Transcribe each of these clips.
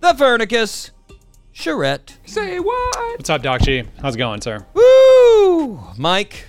the Vernicus, Charette. Say what? What's up, Doc G? How's it going, sir? Woo! Mike,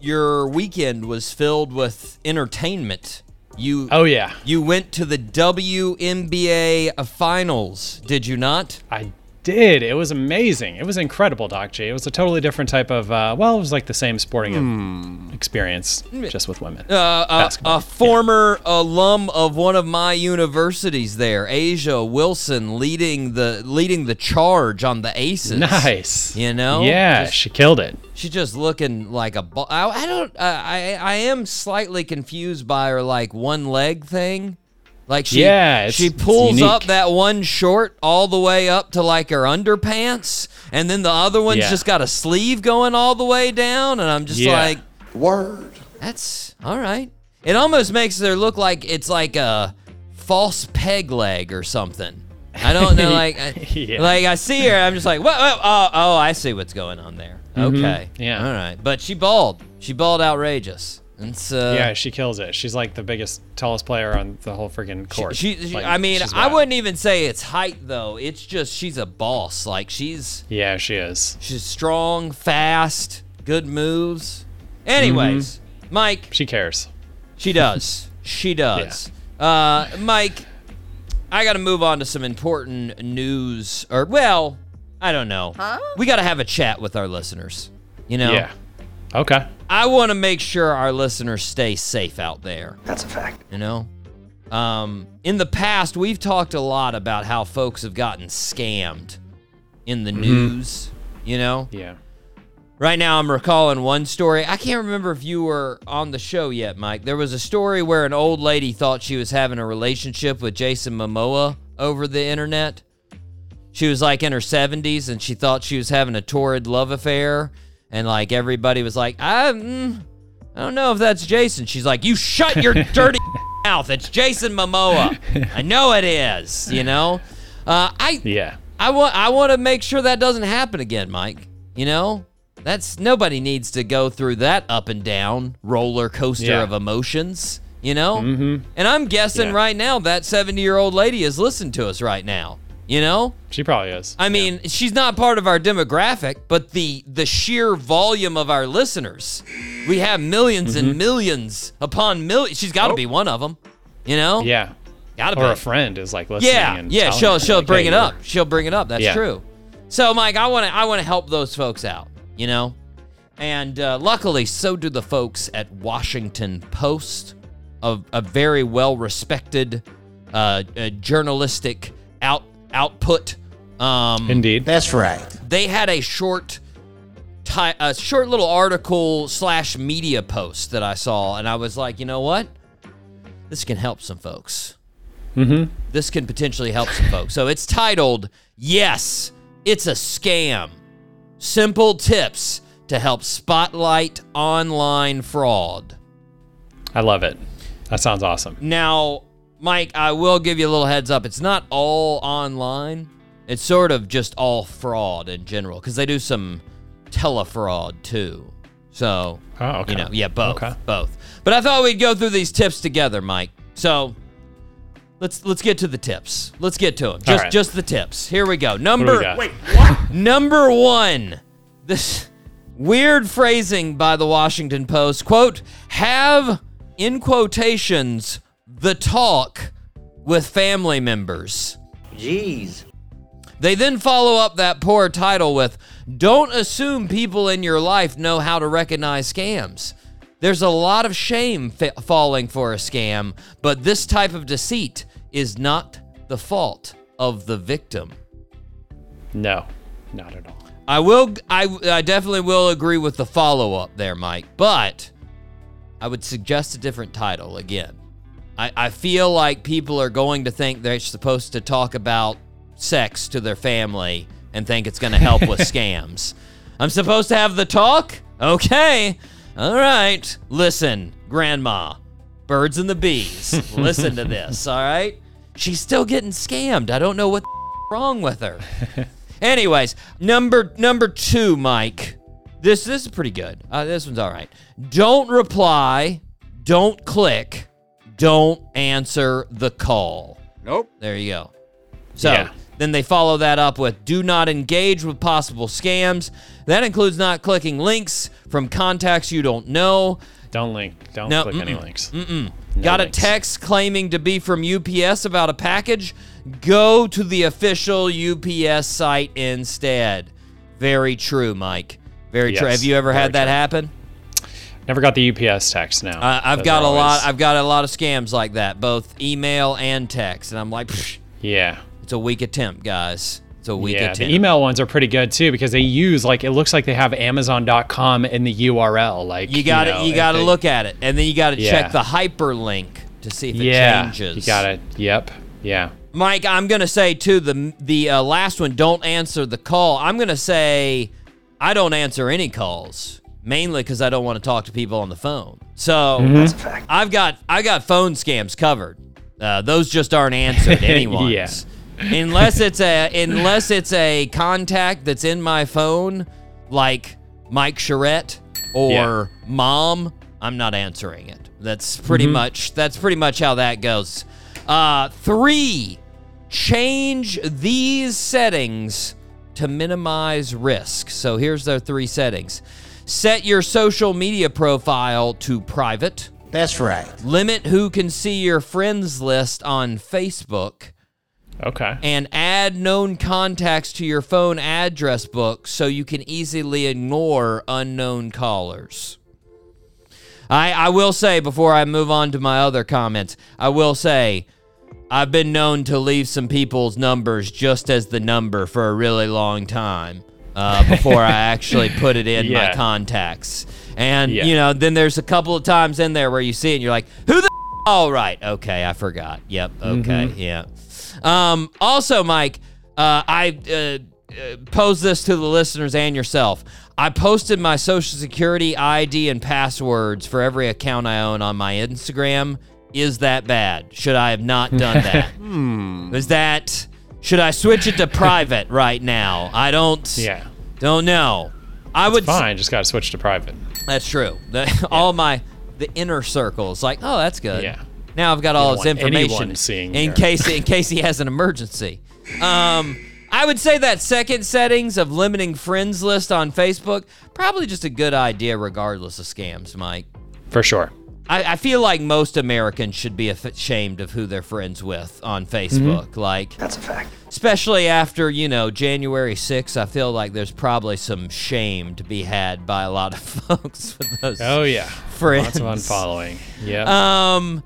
your weekend was filled with entertainment. You Oh yeah, you went to the WNBA finals, did you not? I did. It was amazing. It was incredible, Doc G. It was a totally different type of. Uh, well, it was like the same sporting experience, just with women. Uh, a, Basketball, a former alum of one of my universities there, A'ja Wilson, leading the leading the charge on the Aces. nice. You know? Yeah, Just- she killed it. She's just looking like a. Ball. I, I don't. Uh, I I am slightly confused by her like one leg thing. Like she Yeah, she pulls up that one short all the way up to like her underpants, and then the other one's Yeah. just got a sleeve going all the way down, and I'm just Yeah. like, word. That's all right. It almost makes her look like it's like a false peg leg or something. I don't know, like, I- Yeah. like I see her, I'm just like, what? what oh, oh, I see what's going on there. Okay, Mm-hmm. Yeah. all right. But she balled. She balled outrageous. And so, yeah, she kills it. She's like the biggest, tallest player on the whole freaking court. She, she- Like, I mean, I wouldn't even say it's height though. It's just she's a boss. Like she's Yeah, she is. she's strong, fast, good moves. Anyways, Mm-hmm. Mike, She cares. She does. She does. Uh, Mike, I got to move on to some important news. Or, well, I don't know. Huh? We got to have a chat with our listeners. You know? Yeah. Okay. I want to make sure our listeners stay safe out there. That's a fact. You know? Um, in the past, we've talked a lot about how folks have gotten scammed in the news. You know? Yeah. Right now, I'm recalling one story. I can't remember if you were on the show yet, Mike. There was a story where an old lady thought she was having a relationship with Jason Momoa over the internet. She was like in her 70s and she thought she was having a torrid love affair. And like everybody was like, I, mm, I don't know if that's Jason. She's like, You shut your dirty mouth. It's Jason Momoa. I know it is, you know? Uh, I, Yeah. I want I want to make sure that doesn't happen again, Mike. You know? That's nobody needs to go through that up and down roller coaster Yeah. of emotions, you know? Mm-hmm. And I'm guessing Yeah. right now that 70-year-old lady is listening to us right now. You know? She probably is. I mean, she's not part of our demographic, but the the sheer volume of our listeners. We have 1000000s Mm-hmm. and millions upon millions. She's got to be one of them. You know? Oh. yeah. Got to be. Or a friend is like listening. Yeah, yeah, she'll she'll like, bring hey, it up. She'll bring it up. That's Yeah. true. So, Mike, I want to I want to help those folks out. You know, and uh, luckily, so do the folks at Washington Post, a, a very well respected uh, uh, journalistic out output. Um, Indeed. That's right. they had a short ti- a short little article slash media post that I saw, and I was like, you know what? This can help some folks. Mm-hmm. This can potentially help some folks. So it's titled, Yes, It's a Scam. Simple tips to help spotlight online fraud. I love it. That sounds awesome. Now, Mike, I will give you a little heads up. It's not all online. It's sort of just all fraud in general because they do some telefraud too. So, Oh, okay. you know, yeah, both, Okay. both. But I thought we'd go through these tips together, Mike. So, let's let's get to the tips. Let's get to them. Just right. just the tips. Here we go. What Number we? Wait, what? Number one, this weird phrasing by the Washington Post quote, have in quotations the talk with family members. Jeez. They then follow up that poor title with, Don't assume people in your life know how to recognize scams. There's a lot of shame fa- falling for a scam, but this type of deceit is not the fault of the victim. No, not at all. I will. I, I definitely will agree with the follow up there, Mike. But I would suggest a different title again. I, I feel like people are going to think they're supposed to talk about sex to their family and think it's going to help with scams. I'm supposed to have the talk? Okay. All right. Listen, grandma, birds and the bees. Listen to this, all right? She's still getting scammed. I don't know what wrong with her. Anyways, number number 2, Mike. This this is pretty good. Uh, this one's all right. Don't reply, don't click, don't answer the call. Nope. There you go. So Yeah. then they follow that up with do not engage with possible scams. That includes not clicking links from contacts you don't know. Don't link. Don't No, click any mm-mm, links. Mm-mm. Got a text claiming to be from UPS about a package? Go to the official UPS site instead. Very true, Mike. Very true. Have you ever had that true. happen? Never got the UPS text now. Uh, I've got a lot. I've got a lot of scams like that, both email and text, and I'm like, "Psh, yeah. it's a weak attempt, guys. It's a weak Yeah, attempt. the email ones are pretty good too because they use like it looks like they have Amazon.com in the URL. Like You got to know, you got to look at it, and then you got to Yeah. check the hyperlink to see if it Yeah, changes. you got it. Yep. Yeah. Mike. I'm gonna say too the the uh, last one. Don't answer the call. I'm gonna say I don't answer any calls mainly because I don't want to talk to people on the phone. So Mm-hmm. I've got I got phone scams covered. Uh, those just aren't answered anyone's. Yeah. unless it's a unless it's a contact that's in my phone, like Mike Charette or Yeah. mom, I'm not answering it. That's pretty Mm-hmm. much that's pretty much how that goes. Uh, three, change these settings to minimize risk. So here's their three settings. Set your social media profile to private. That's right. Limit who can see your friends list on Facebook Okay. and add known contacts to your phone address book so you can easily ignore unknown callers. I, I will say before I move on to my other comments, I will say I've been known to leave some people's numbers just as the number for a really long time uh, before I actually put it in my contacts. And, Yeah. you know, then there's a couple of times in there where you see it and you're like, who the all right. Okay, I forgot. Yep. Okay. Mm-hmm. Yeah. Um, also, Mike, uh, I uh, uh, pose this to the listeners and yourself. I posted my social security ID and passwords for every account I own on my Instagram. Is that bad? Should I have not done that that? Is that should I switch it to private right now? I don't. Yeah. Don't know. I would. Fine. Just got to switch to private. That's true. The, All my the inner circles, like, oh, that's good. Yeah. Now I've got all don't his anyone information seeing in case in case he has an emergency. Um, I would say that second settings of limiting friends list on Facebook probably just a good idea, regardless of scams, Mike. For sure. I, I feel like most Americans should be ashamed of who they're friends with on Facebook. Like, That's a fact. especially after you know January 6th, I feel like there's probably some shame to be had by a lot of folks with those Oh yeah. friends. Lots of unfollowing. Yeah. Um,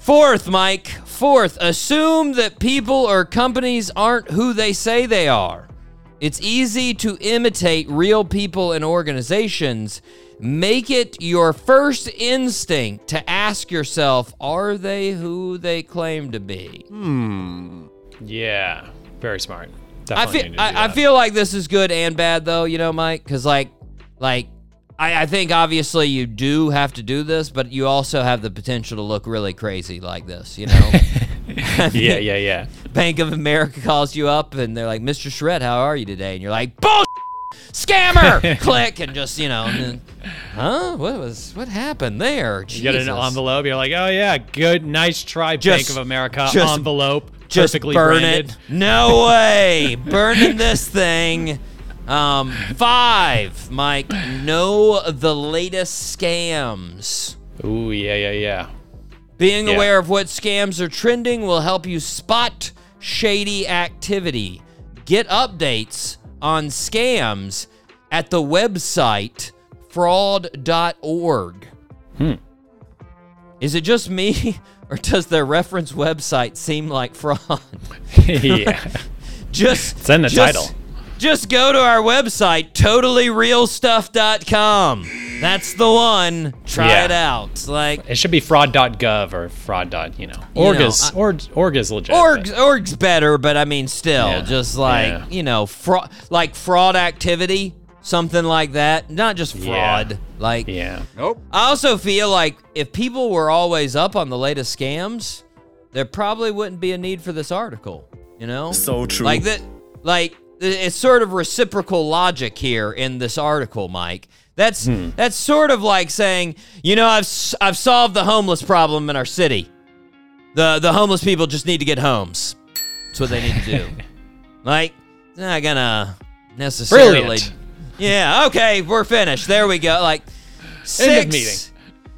fourth, Mike. Fourth, assume that people or companies aren't who they say they are. It's easy to imitate real people and organizations. Make it your first instinct to ask yourself, are they who they claim to be? Hmm. yeah. Very smart. I feel need to do I, I feel like this is good and bad though, you know, Mike, because like like I, I think obviously you do have to do this, but you also have the potential to look really crazy like this, you know. yeah, yeah, yeah. Bank of America calls you up and they're like, Mr. Shred, how are you today? And you're like, bull scammer click and just you know then, huh what was what happened there You get an envelope. You're like, oh yeah, good, nice try, Bank of America just- envelope, just perfectly burn branded. it. No way. Burning this thing. Um, five, Mike. Know the latest scams. Ooh, yeah, yeah, yeah. Being Yeah. aware of what scams are trending will help you spot shady activity. Get updates on scams at the website fraud.org. Hmm. Is it just me, or does their reference website seem like fraud? yeah. just send the just- title. Just go to our website, totallyrealstuff.com. That's the one. Try Yeah. it out. Like It should be fraud.gov or fraud. dot, You know, You org know, is I- org, org is legit. org's but- org's better, but I mean still Yeah. just like, Yeah. you know, fraud like fraud activity, something like that. Not just Yeah. fraud. Like Yeah. Nope. I also feel like if people were always up on the latest scams, there probably wouldn't be a need for this article. You know, So true. like that, like it's sort of reciprocal logic here in this article, Mike. That's Hmm. that's sort of like saying, you know, I've I've solved the homeless problem in our city. The the homeless people just need to get homes. That's what they need to do. like, it's not gonna necessarily. Brilliant. Yeah. Okay, we're finished. There we go. Like six. Meeting.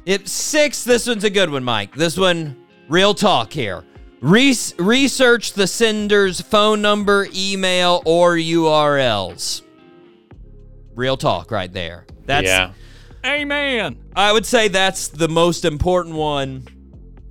It six. This one's a good one, Mike. This one, real talk here. Res- research the sender's phone number, email, or URLs. Real talk, right there. That's yeah. Amen. I would say that's the most important one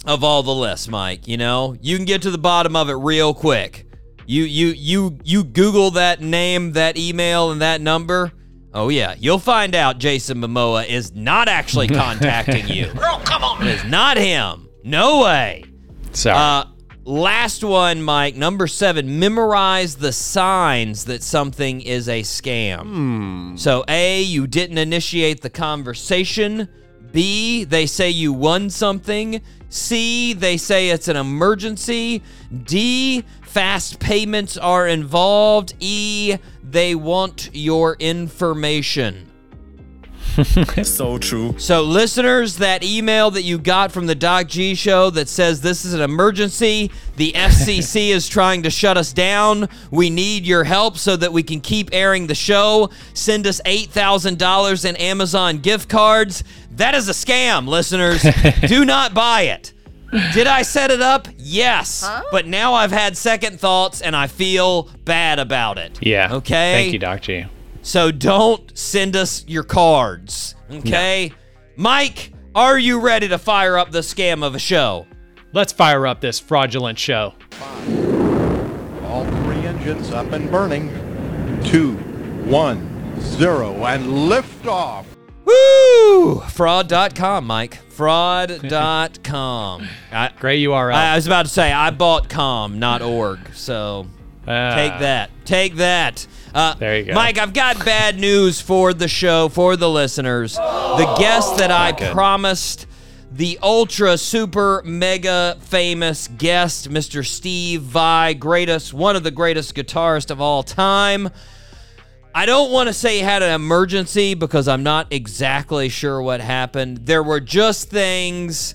of all the lists, Mike. You know, you can get to the bottom of it real quick. You you you you Google that name, that email, and that number. Oh yeah, you'll find out Jason Momoa is not actually contacting you. Oh come on, it is not him. No way. So Uh, last one, Mike. Number seven. Memorize the signs that something is a scam. Hmm. So, A, you didn't initiate the conversation. B, they say you won something. C, they say it's an emergency. D, fast payments are involved. E, they want your information. So true. So, listeners, that email that you got from the Doc G show that says this is an emergency, the FCC is trying to shut us down. We need your help so that we can keep airing the show. Send us $8,000 in Amazon gift cards. That is a scam, listeners. Do not buy it. Did I set it up? Yes. But now I've had second thoughts and I feel bad about it. yeah. Okay. Thank you, Doc G. So don't send us your cards, okay? Mike, are you ready to fire up the scam of a show? Let's fire up this fraudulent show. All three engines up and burning. Two, one, zero, and lift off. Woo! Fraud.com, Mike. Fraud.com. I, Great URL. I was about to say, I bought com, not org. So Ah. take that. Take that. Uh, There you go. Mike, I've got bad news for the show, for the listeners. The guest that I good. promised, the ultra super mega famous guest, Mr. Steve Vai, greatest, one of the greatest guitarists of all time. I don't want to say he had an emergency because I'm not exactly sure what happened. There were just things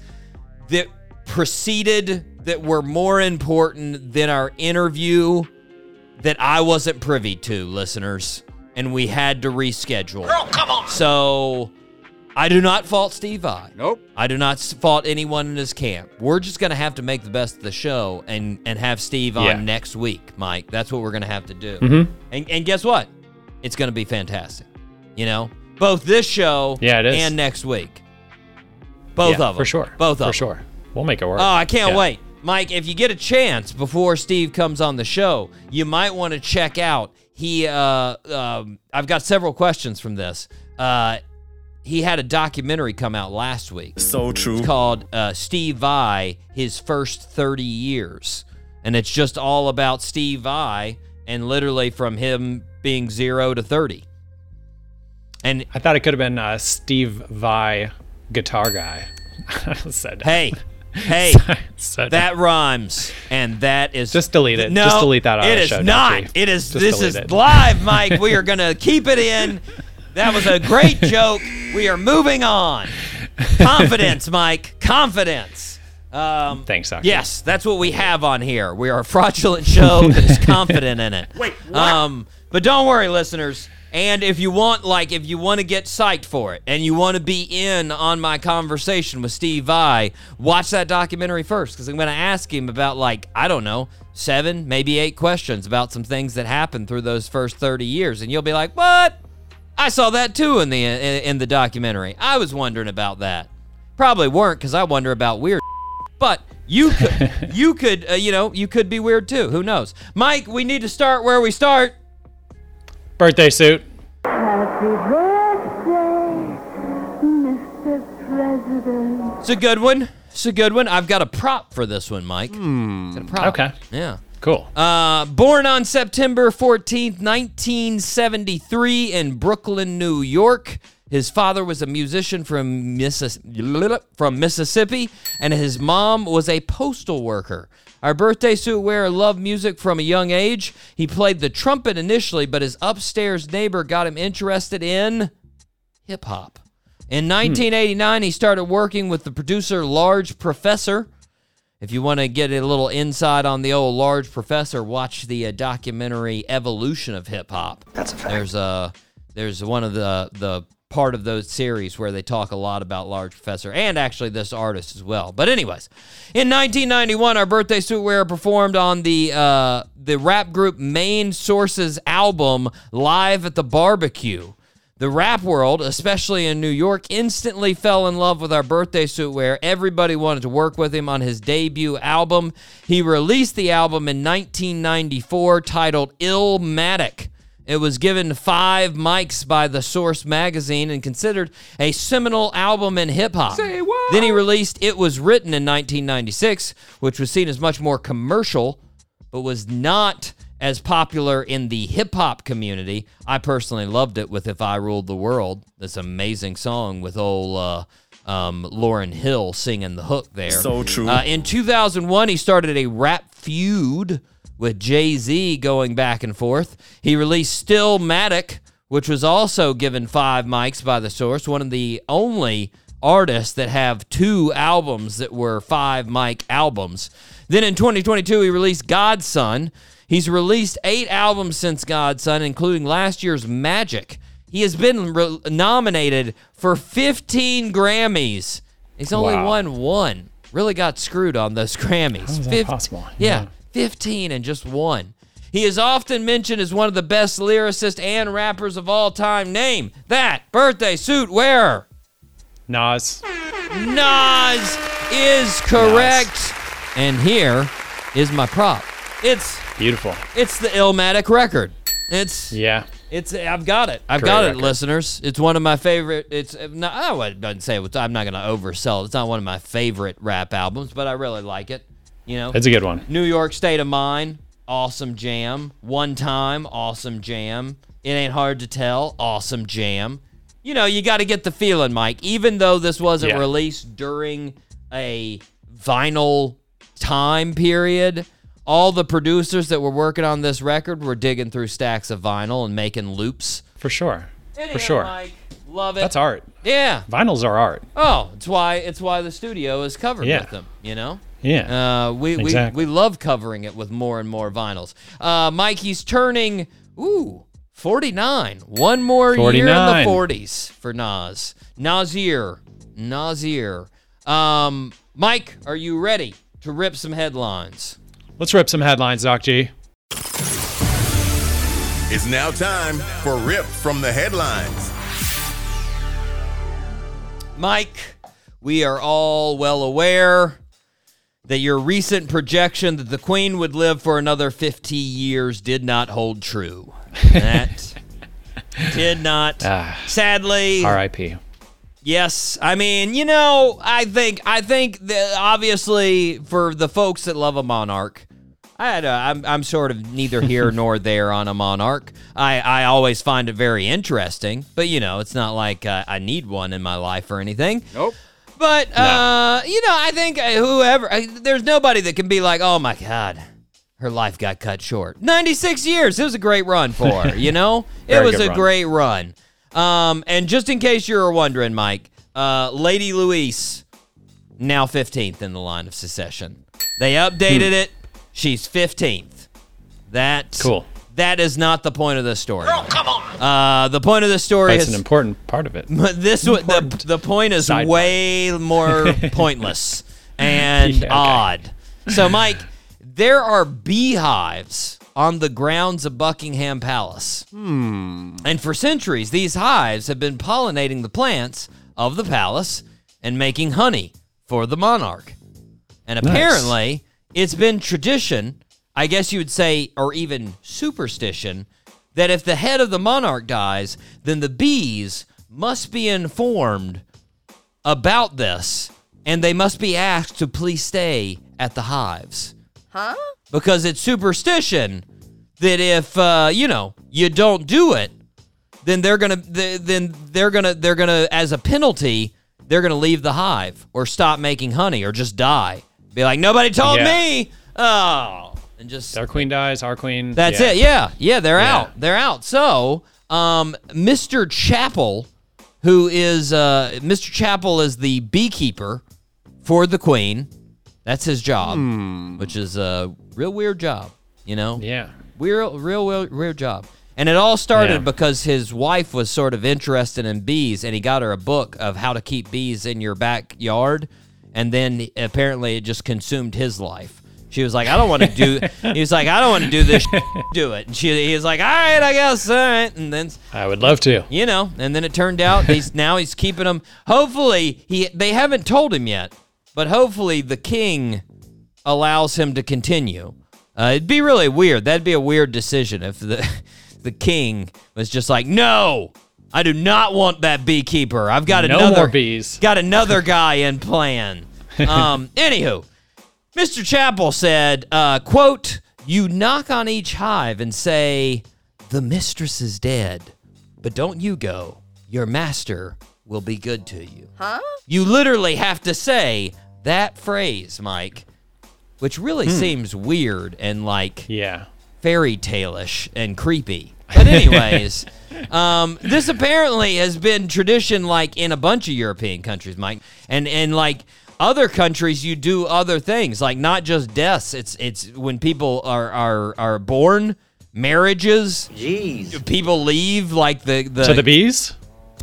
that preceded that were more important than our interview that I wasn't privy to, listeners, and we had to reschedule. Oh, come on. So I do not fault Steve I. Nope. I do not fault anyone in his camp. We're just going to have to make the best of the show and and have Steve on next week, Mike. That's what we're going to have to do. Mhm. And and guess what? It's going to be fantastic. You know, both this show Yeah, it is. and next week. Both Yeah, of them. For sure. Both of them. For sure. We'll make it work. Oh, I can't Yeah. wait. Mike, if you get a chance before Steve comes on the show, you might want to check out. He, uh, um, I've got several questions from this. Uh, he had a documentary come out last week So true. called uh, Steve Vai, His First 30 Years. And it's just all about Steve Vai and literally from him being zero to 30. And I thought it could have been uh, Steve Vai, guitar guy. Said hey, hey, Said- that rhymes. And that is. Just delete it. No, Just delete that out of It the is show, not. Dutchie. It is. Just this is it. live, Mike. We are gonna keep it in. That was a great joke. We are moving on. Confidence, Mike. Confidence. Um, Thanks, Doc. yes, that's what we have on here. We are a fraudulent show that is confident in it. Wait, Um, but don't worry, listeners. And if you want, like, if you want to get psyched for it, and you want to be in on my conversation with Steve Vai, watch that documentary first, because I'm going to ask him about, like, I don't know, seven, maybe eight questions about some things that happened through those first 30 years, and you'll be like, "What? I saw that too in the in, in the documentary. I was wondering about that. Probably weren't, because I wonder about weird." But you could, you could, uh, you know, you could be weird too. Who knows? Mike, we need to start where we start. Birthday suit. Happy birthday It's a good one. It's a good one. I've got a prop for this one, Mike. Got a prop. Okay. Yeah. Cool. Uh, born on September 14th, 1973, in Brooklyn, New York. His father was a musician from, Missis- from Mississippi, and his mom was a postal worker. Our birthday suit wearer loved music from a young age. He played the trumpet initially, but his upstairs neighbor got him interested in hip hop. In 1989, he started working with the producer Large Professor. If you want to get a little insight on the old Large Professor, watch the uh, documentary Evolution of Hip Hop. That's a fact. There's a there's one of the the part of those series where they talk a lot about Large Professor and actually this artist as well. But anyways, in 1991, our birthday suit wearer performed on the uh, the rap group Main Sources album Live at the Barbecue. The rap world, especially in New York, instantly fell in love with our birthday suit wear. Everybody wanted to work with him on his debut album. He released the album in 1994 titled Illmatic. It was given five mics by the Source magazine and considered a seminal album in hip hop. Then he released It Was Written in 1996, which was seen as much more commercial, but was not as popular in the hip hop community. I personally loved it with If I Ruled the World. This amazing song with old uh, um, Lauryn Hill singing the hook there. So true. Uh, in 2001, he started a rap feud with Jay Z going back and forth. He released Stillmatic, which was also given five mics by the source, one of the only artists that have two albums that were five mic albums. Then in 2022, he released God's Son. He's released eight albums since God's Son, including last year's Magic. He has been re- nominated for 15 Grammys. He's only Wow. won one. Really got screwed on those Grammys. How is that Fif- possible? Yeah, Yeah. 15 and just one. He is often mentioned as one of the best lyricists and rappers of all time. Name that birthday suit wearer. Nas. Nas is correct. And here is my prop. It's Beautiful. it's the Illmatic record. It's Yeah. it's I've got it. I've Great got it, record. listeners. It's one of my favorite. It's not, I wouldn't say it, I'm not going to oversell. It's not one of my favorite rap albums, but I really like it. You know, It's a good one. New York State of Mind, awesome jam. One Time, awesome jam. It ain't hard to tell, awesome jam. You know, you got to get the feeling, Mike. Even though this wasn't Yeah. released during a vinyl time period, all the producers that were working on this record were digging through stacks of vinyl and making loops. For sure. Anyhow, For sure. Mike, love it. That's art. Yeah. Vinyls are art. Oh, it's why it's why the studio is covered Yeah. with them. You know. Yeah. Uh, we, Exactly. we we love covering it with more and more vinyls. Uh, Mike, he's turning ooh 49. One more year in the 40s for Nas. Nasir, Nasir. Um, Mike, are you ready to rip some headlines? Let's rip some headlines, Doc G. It's now time for Rip from the Headlines. Mike, we are all well aware that your recent projection that the Queen would live for another 50 years did not hold true. That did not. Ah. Sadly, R.I.P. yes. I mean, you know, I think I think that obviously for the folks that love a monarch, I had a, I'm I'm sort of neither here nor there on a monarch. I I always find it very interesting, but you know, it's not like uh, I need one in my life or anything. Nope. But uh, you know, I think uh, whoever uh, there's nobody that can be like, "Oh my god, her life got cut short." 96 years. It was a great run for her, you know? it was a run. great run. Um, and just in case you were wondering, Mike, uh, Lady Louise now 15th in the line of secession. They updated it. She's 15th. That Cool. That is not the point of the story. Girl, come on. Uh, the point of the story That's is an important part of it. but this wa- the the point is Side way more pointless and Yeah, okay. odd. So, Mike, there are beehives on the grounds of Buckingham Palace, Hmm. and for centuries, these hives have been pollinating the plants of the palace and making honey for the monarch. And Nice. apparently, it's been tradition, I guess you would say, or even superstition, that if the head of the monarch dies, then the bees must be informed about this and they must be asked to please stay at the hives. Huh? Because it's superstition that if uh, you know you don't do it, then they're gonna then they're gonna they're gonna as a penalty they're gonna leave the hive or stop making honey or just die. Be like nobody told Yeah. me. Oh, and just Our queen dies. Our queen. that's yeah. it. Yeah, yeah, they're Yeah. out. They're out. So, um, Mr. Chapple, who is uh, Mr. Chapple is the beekeeper for the queen. That's his job, which is a real weird job. You know, Yeah. real, real, real, weird job. And it all started Yeah. because his wife was sort of interested in bees, and he got her a book of how to keep bees in your backyard. And then apparently it just consumed his life. She was like, "I don't want to do." he was like, "I don't want to do this. do it." And she, he was like, "All right, I guess." All right. And then I would love to. you know, and then it turned out he's now he's keeping them. Hopefully, he they haven't told him yet, but hopefully the king allows him to continue. Uh, it'd be really weird. That'd be a weird decision if the the king was just like, "No, I do not want that beekeeper. I've got No another bees." Got another guy in plan." Um, anywho, Mr. Chapple said, uh, "quote You knock on each hive and say." The mistress is dead, but don't you go. Your master will be good to you. Huh? You literally have to say that phrase, Mike, which really seems weird and like Yeah. fairy tale-ish and creepy. But anyways, um, this apparently has been tradition like in a bunch of European countries, Mike, and and like other countries, you do other things like not just deaths. It's it's when people are are are born, marriages. Jeez, people leave like the the To the bees.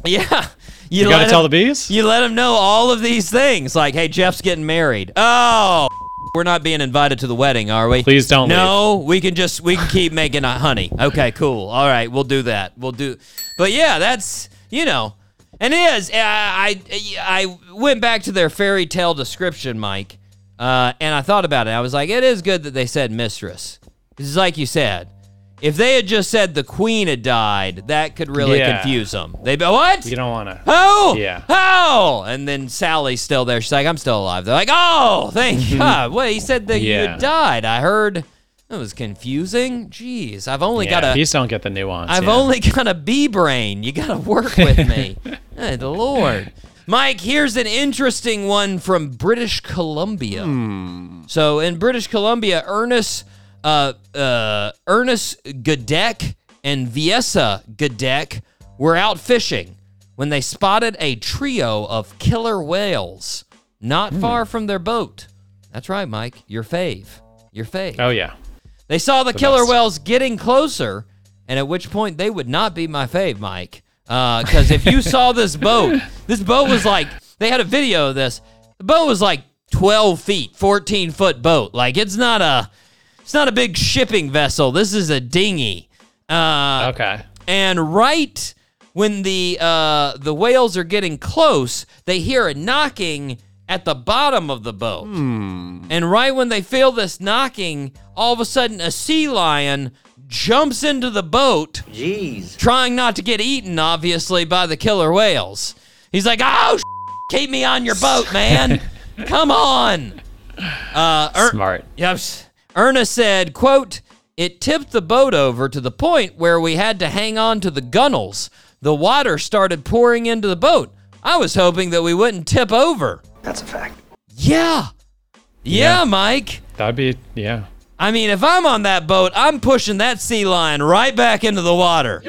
yeah. You let got to tell them- the bees. you let them know all of these things, like, hey, Jeff's getting married. Oh, we're not being invited to the wedding, are we? Please don't No, we can just we can keep making uh, honey. Okay, cool. All right, we'll do that. We'll do. But yeah, that's you know, and it is. I I, I went back to their fairy tale description, Mike, uh, and I thought about it. I was like, it is good that they said mistress. This is like you said. If they had just said the queen had died, that could really Yeah. confuse them. They'd be what? You don't want to. Oh! Yeah. Oh! And then Sally's still there. She's like, I'm still alive. They're like, oh, thank God. Wait, he said that you had died. I heard it was confusing. Jeez, I've only got Yeah, a. bees don't get the nuance. I've yeah. only got a B brain. You got to work with me. Good Lord. Mike, here's an interesting one from British Columbia. So in British Columbia, Ernest uh, uh, Ernest Godek and Viesa Godek were out fishing when they spotted a trio of killer whales not far from their boat. That's right, Mike. Your fave. Your fave. Oh yeah. They saw the, killer best. whales getting closer, and at which point they would not be my fave, Mike. Because if you saw this boat, this boat was like, they had a video of this. The boat was like 12 feet, 14 foot boat. Like it's not a, it's not a big shipping vessel. This is a dinghy. Uh, Okay. and right when the uh, the whales are getting close, they hear a knocking at the bottom of the boat. And right when they feel this knocking, all of a sudden a sea lion jumps into the boat, Jeez. trying not to get eaten, obviously, by the killer whales. He's like, "Oh, keep me on your boat, man! Come on!" Uh, Er- Smart. Yep. Ernest said, quote, it tipped the boat over to the point where we had to hang on to the gunnels. The water started pouring into the boat. I was hoping that we wouldn't tip over. That's a fact. Yeah. Yeah, Yeah. Mike. That'd be yeah. I mean, if I'm on that boat, I'm pushing that sea lion right back into the water.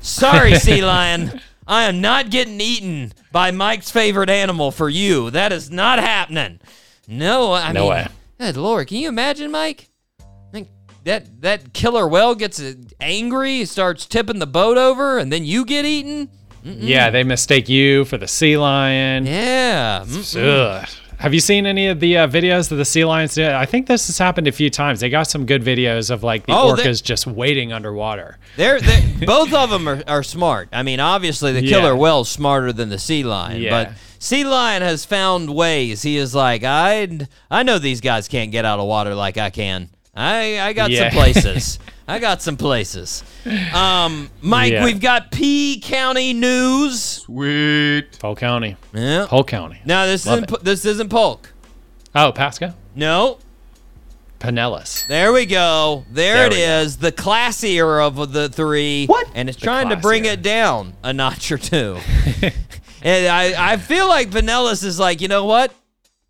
Sorry, sea lion. I am not getting eaten by Mike's favorite animal for you. That is not happening. No, I No mean, way. Good Lord, can you imagine, Mike? Think that that killer whale gets angry, starts tipping the boat over, and then you get eaten. Yeah, they mistake you for the sea lion. Yeah. Ugh. Have you seen any of the uh, videos that the sea lions did? I think this has happened a few times. They got some good videos of like the Oh, they- orcas just waiting underwater. They're, they're both of them are, are smart. I mean, obviously the killer Yeah. whale's smarter than the sea lion, Yeah. but sea lion has found ways. He is like, I I know these guys can't get out of water like I can. I I got Yeah. some places. I got some places. Um, Mike, Yeah. we've got P County news. Sweet. Polk County. Yeah. Polk County. No, this Love isn't. This isn't Polk. Oh, Pasco. No, Pinellas. There we go. There, There it we go. is. The classier of the three. What? And it's The trying to bring classier. it down a notch or two. and I, I feel like Pinellas is like, you know what?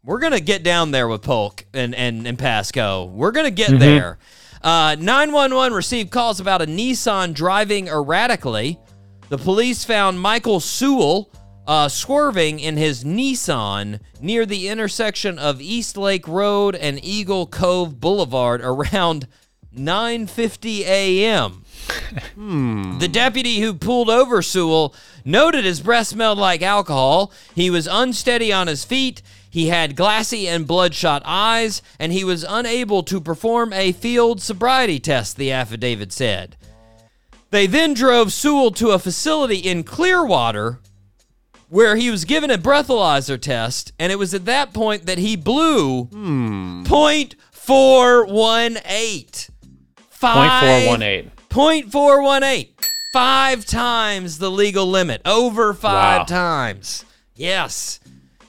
We're gonna get down there with Polk and and, and Pasco. We're gonna get there. Uh, 911 received calls about a Nissan driving erratically. The police found Michael Sewell uh, swerving in his Nissan near the intersection of East Lake Road and Eagle Cove Boulevard around 9:50 a.m. The deputy who pulled over Sewell noted his breath smelled like alcohol. He was unsteady on his feet. He had glassy and bloodshot eyes, and he was unable to perform a field sobriety test, the affidavit said. They then drove Sewell to a facility in Clearwater where he was given a breathalyzer test, and it was at that point that he blew hmm. .418. Five- 0.418. .418. Five times the legal limit. Over five Wow. times. Yes.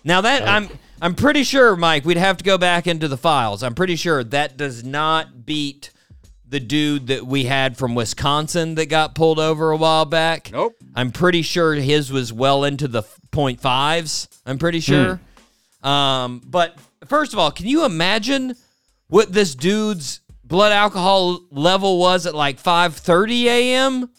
Now that I'm I'm pretty sure, Mike, we'd have to go back into the files. I'm pretty sure that does not beat the dude that we had from Wisconsin that got pulled over a while back. Nope. I'm pretty sure his was well into the point fives. I'm pretty sure. Um, but first of all, can you imagine what this dude's blood alcohol level was at like 5:30 a.m.?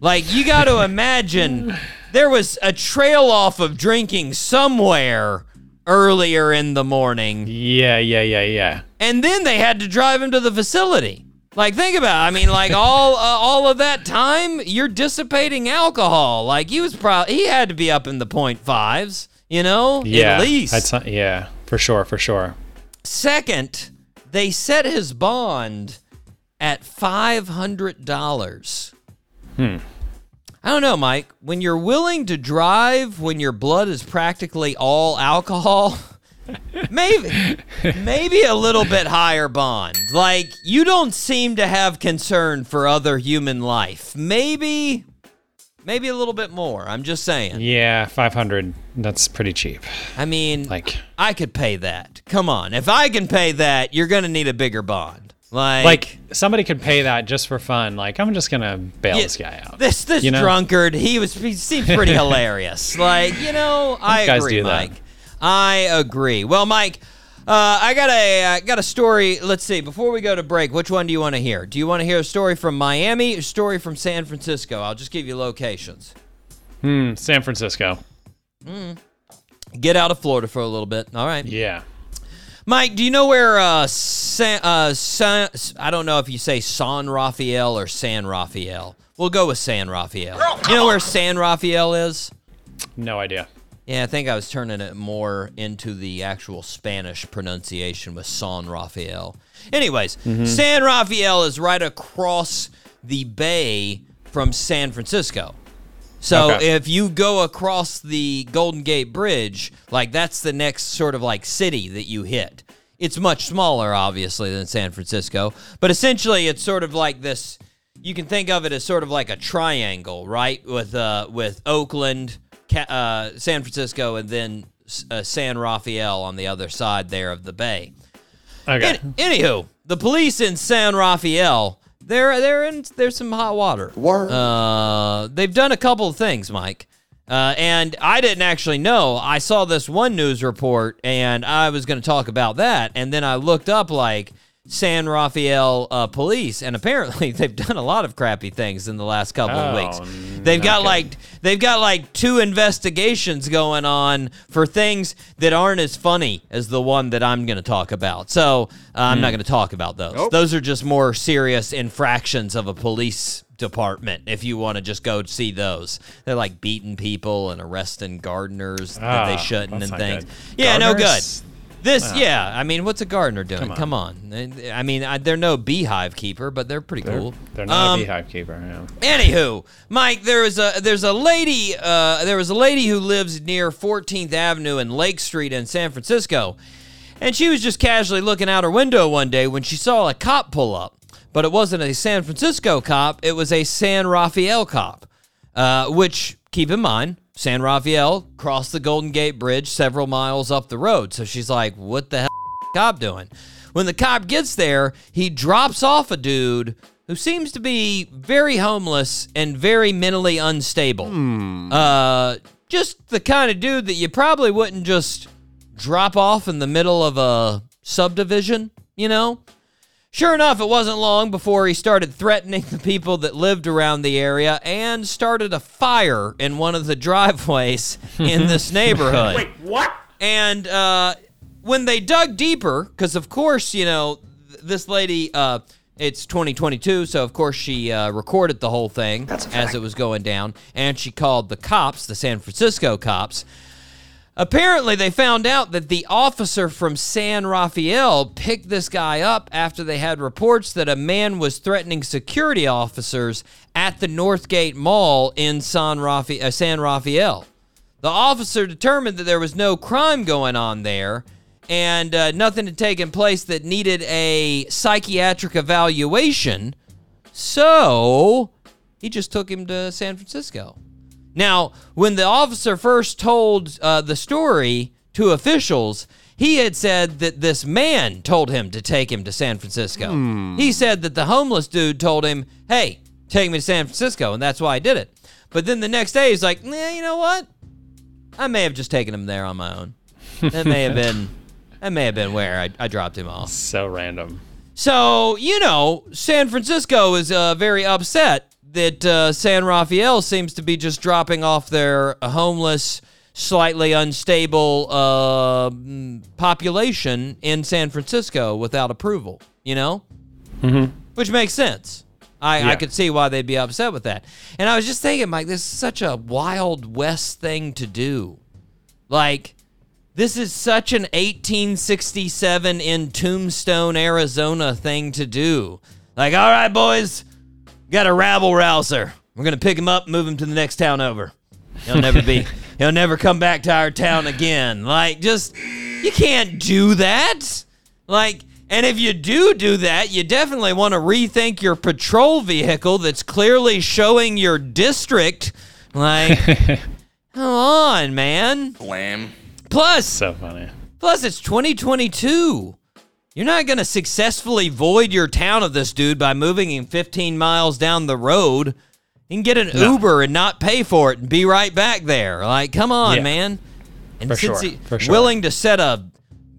Like you got to imagine there was a trail off of drinking somewhere earlier in the morning, Yeah, yeah, yeah, yeah. and then they had to drive him to the facility. Like think about, it. I mean, like all uh, all of that time, you're dissipating alcohol. Like he was probably he had to be up in the point fives, you know, Yeah. at least. Yeah, for sure, for sure. Second, they set his bond at five hundred dollars. Hmm. I don't know, Mike. When you're willing to drive when your blood is practically all alcohol, maybe maybe a little bit higher bond. Like you don't seem to have concern for other human life. Maybe maybe a little bit more. I'm just saying. Yeah, 500. That's pretty cheap. I mean, Like, I could pay that. Come on. If I can pay that, you're going to need a bigger bond. Like, like somebody could pay that just for fun. Like, I'm just gonna bail yeah, this guy out. This this You know? drunkard, he was he seems pretty hilarious. Like, you know, I guys agree, do that. Mike. I agree. Well, Mike, uh, I got a I got a story. Let's see. Before we go to break, which one do you want to hear? Do you want to hear a story from Miami, or a story from San Francisco? I'll just give you locations. Hmm, San Francisco. Hmm. Get out of Florida for a little bit. All right. Yeah. Mike, do you know where uh, San, uh, San, I don't know if you say San Rafael or San Rafael. We'll go with San Rafael. You know where San Rafael is? No idea. Yeah, I think I was turning it more into the actual Spanish pronunciation with San Rafael. Anyways, San Rafael is right across the bay from San Francisco. So Okay. if you go across the Golden Gate Bridge, like that's the next sort of like city that you hit. It's much smaller, obviously, than San Francisco, but essentially it's sort of like this. You can think of it as sort of like a triangle, right? With uh, with Oakland, uh, San Francisco, and then uh, San Rafael on the other side there of the bay. Okay. An- anywho, the police in San Rafael, they're they're in there's some hot water. Uh, they've done a couple of things, Mike. Uh, and I didn't actually know. I saw this one news report, and I was going to talk about that. And then I looked up like San Rafael uh, police, and apparently they've done a lot of crappy things in the last couple of Oh, weeks. They've got okay. like they've got like two investigations going on for things that aren't as funny as the one that I'm going to talk about. So uh, I'm not going to talk about those. Those are just more serious infractions of a police department. If you want to just go see those, they're like beating people and arresting gardeners that they Ah, shouldn't and things. good. Yeah, no good. This, yeah, I mean, what's a gardener doing? Come on. on. I mean, I, they're no beehive keeper, but they're pretty They're, cool. they're not Um, a beehive keeper. Yeah. Anywho, Mike, there is a there's a lady uh, there was a lady who lives near 14th Avenue and Lake Street in San Francisco, and she was just casually looking out her window one day when she saw a cop pull up. but it wasn't a San Francisco cop, it was a San Rafael cop, uh, which, keep in mind, San Rafael crossed the Golden Gate Bridge several miles up the road. So she's like, what the hell is the cop doing? When the cop gets there, he drops off a dude who seems to be very homeless and very mentally unstable. Uh, just the kind of dude that you probably wouldn't just drop off in the middle of a subdivision, you know? Sure enough, it wasn't long before he started threatening the people that lived around the area and started a fire in one of the driveways in this neighborhood. Wait, what? And uh, when they dug deeper, because of course, you know, th- this lady, uh, it's 2022, so of course she uh, recorded the whole thing as it was going down, and she called the cops, the San Francisco cops. Apparently, they found out that the officer from San Rafael picked this guy up after they had reports that a man was threatening security officers at the Northgate Mall in San, Rafa- uh, San Rafael. The officer determined that there was no crime going on there and uh, nothing had taken place that needed a psychiatric evaluation. So he just took him to San Francisco. Now, when the officer first told uh, the story to officials, he had said that this man told him to take him to San Francisco. He said that the homeless dude told him, hey, take me to San Francisco, and that's why I did it. But then the next day, he's like, nah, you know what? I may have just taken him there on my own. That may have been, that may have been where I, I dropped him off. So random. So, you know, San Francisco is uh, very upset that uh, San Rafael seems to be just dropping off their homeless, slightly unstable uh, population in San Francisco without approval, you know? Mm-hmm. Which makes sense. I, I could see why they'd be upset with that. And I was just thinking, Mike, this is such a Wild West thing to do. Like, this is such an 1867 in Tombstone, Arizona thing to do. Like, all right, boys, got a rabble rouser. We're gonna pick him up, move him to the next town over. He'll never be. he'll never come back to our town again. Like, just you can't do that. Like, and if you do do that, you definitely want to rethink your patrol vehicle that's clearly showing your district. Like, come on, man. Wham. Plus, So funny. Plus, it's 2022. You're not going to successfully void your town of this dude by moving him 15 miles down the road. You can get an Uber and not pay for it and be right back there. Like, come on, Yeah. man. And For since sure, he's sure. willing to set a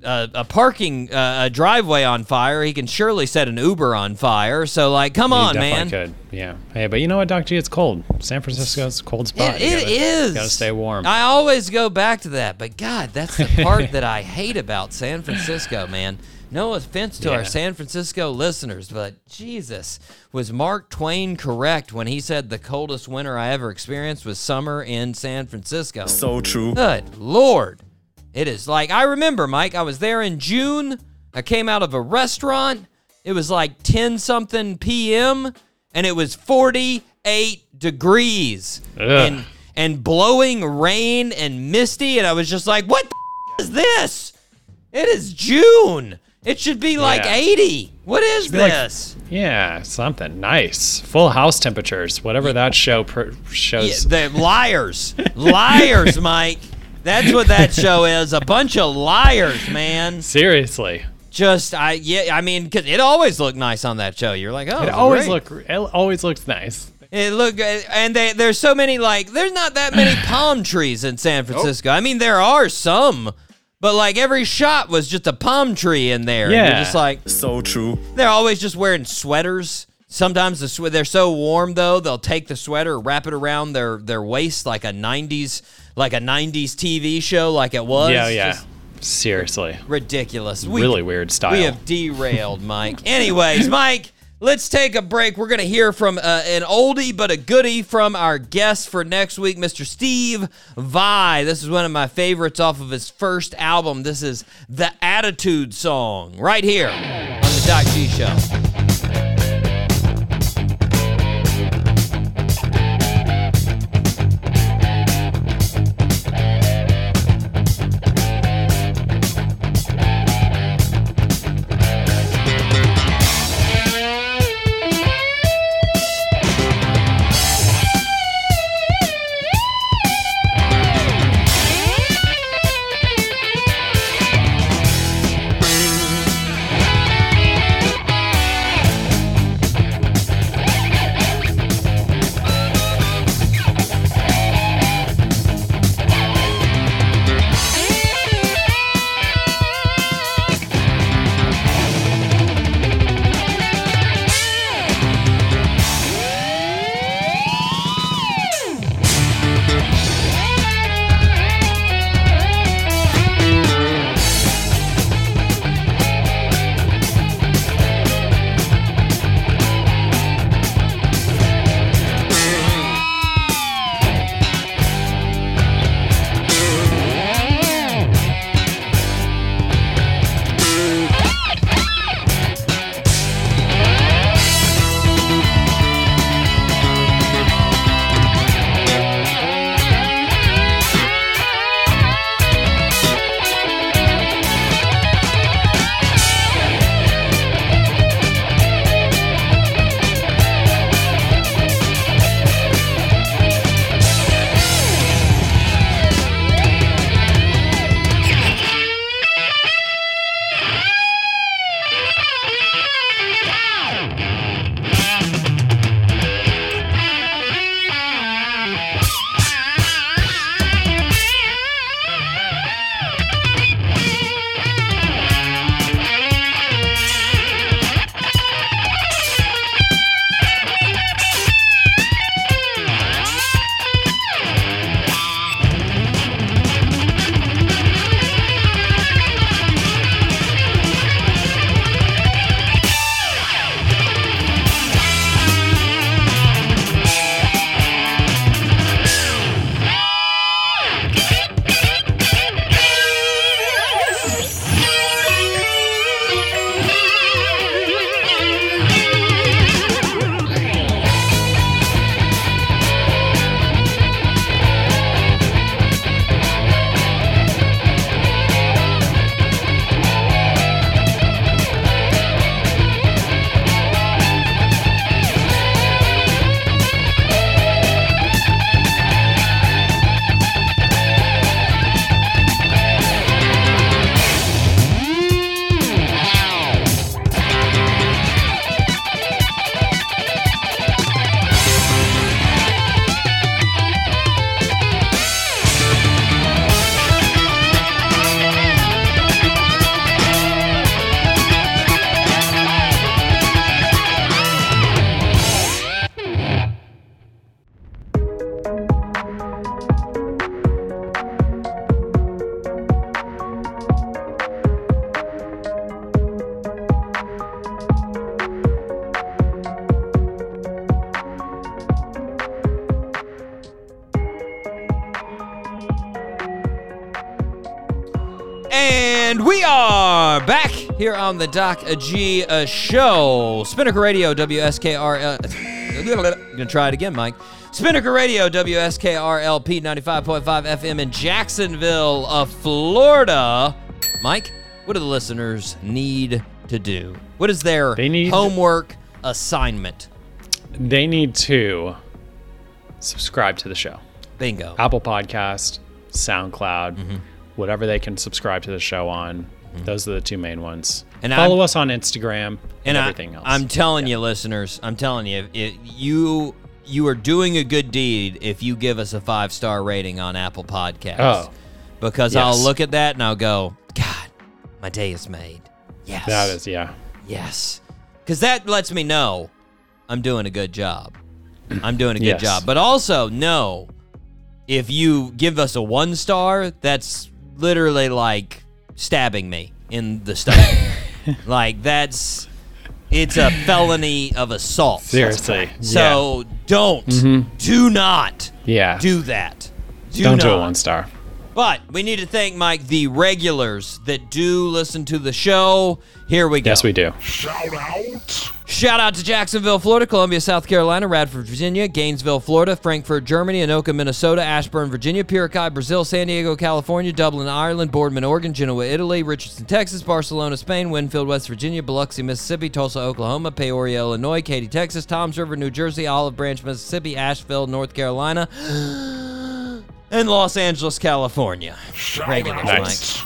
a, a parking uh, a driveway on fire, he can surely set an Uber on fire. So, like, come You on, man. could. Yeah. Hey, but you know what, Doc G? It's cold. San Francisco's a cold spot. It, You gotta- is. Gotta stay warm. I always go back to that, but God, that's the part that I hate about San Francisco, man. No offense to our San Francisco listeners, but Jesus, was Mark Twain correct when he said the coldest winter I ever experienced was summer in San Francisco? So true. Good Lord. It is like, I remember, Mike, I was there in June. I came out of a restaurant. It was like 10 something p.m. and it was 48 degrees Ugh. and, and blowing rain and misty. And I was just like, what the f- is this? It is June. It should be like Yeah. 80. What is be like- this? yeah, something nice. Full house temperatures. Whatever that show Yeah, shows. the liars. liars, Mike. That's what that show is. A bunch of liars, man. Seriously. Just I yeah, I mean, cause it always looked nice on that show. You're like, oh, It always look. It always looks nice. It look and they there's so many like there's not that many palm trees in San Francisco. I mean, there are some, but like every shot was just a palm tree in there. and Yeah. you're just like So true. they're always just wearing sweaters. Sometimes the swe- they're so warm though they'll take the sweater, wrap it around their their waist like a '90s like a '90s TV show, like it was. yeah, yeah. Just Seriously. ridiculous. We- really weird style. We have derailed, Mike. Anyways, Mike, let's take a break. We're going to hear from uh, an oldie but a goodie from our guest for next week, Mr. Steve Vai. This is one of my favorites off of his first album. This is the Attitude Song right here on the Doc G Show. Here on the Doc G uh, Show. Spinnaker Radio, WSKR. Uh, gonna try it again, Mike. Spinnaker Radio, WSKRLP 95.5 FM in Jacksonville, uh, Florida. Mike, what do the listeners need to do? What is their They need- homework assignment? They need to subscribe to the show. Bingo. Apple Podcast, SoundCloud, Mm-hmm. whatever they can subscribe to the show on. Mm-hmm. Those are the two main ones. And follow I'm- us on Instagram and, and I- everything else. I'm telling you, listeners, I'm telling you, it, you you are doing a good deed if you give us a five star rating on Apple Podcasts. Oh. because I'll look at that and I'll go, God, my day is made. Yes, that is yeah. yes, because that lets me know I'm doing a good job. I'm doing a good Yes. job, but also no, if you give us a one star, that's literally like stabbing me in the stomach. like that's it's a felony of assault. Seriously. So don't, mm-hmm. do not yeah. do that. Do Don't not. do it one star. But we need to thank Mike, the regulars that do listen to the show. Here we go. Yes, we do. Shout out Shout out to Jacksonville, Florida, Columbia, South Carolina, Radford, Virginia, Gainesville, Florida, Frankfurt, Germany, Anoka, Minnesota, Ashburn, Virginia, Piracai, Brazil, San Diego, California, Dublin, Ireland, Boardman, Oregon, Genoa, Italy, Richardson, Texas, Barcelona, Spain, Winfield, West Virginia, Biloxi, Mississippi, Tulsa, Oklahoma, Peoria, Illinois, Katy, Texas, Toms River, New Jersey, Olive Branch, Mississippi, Asheville, North Carolina, and Los Angeles, California. Regulars, Nice. Mike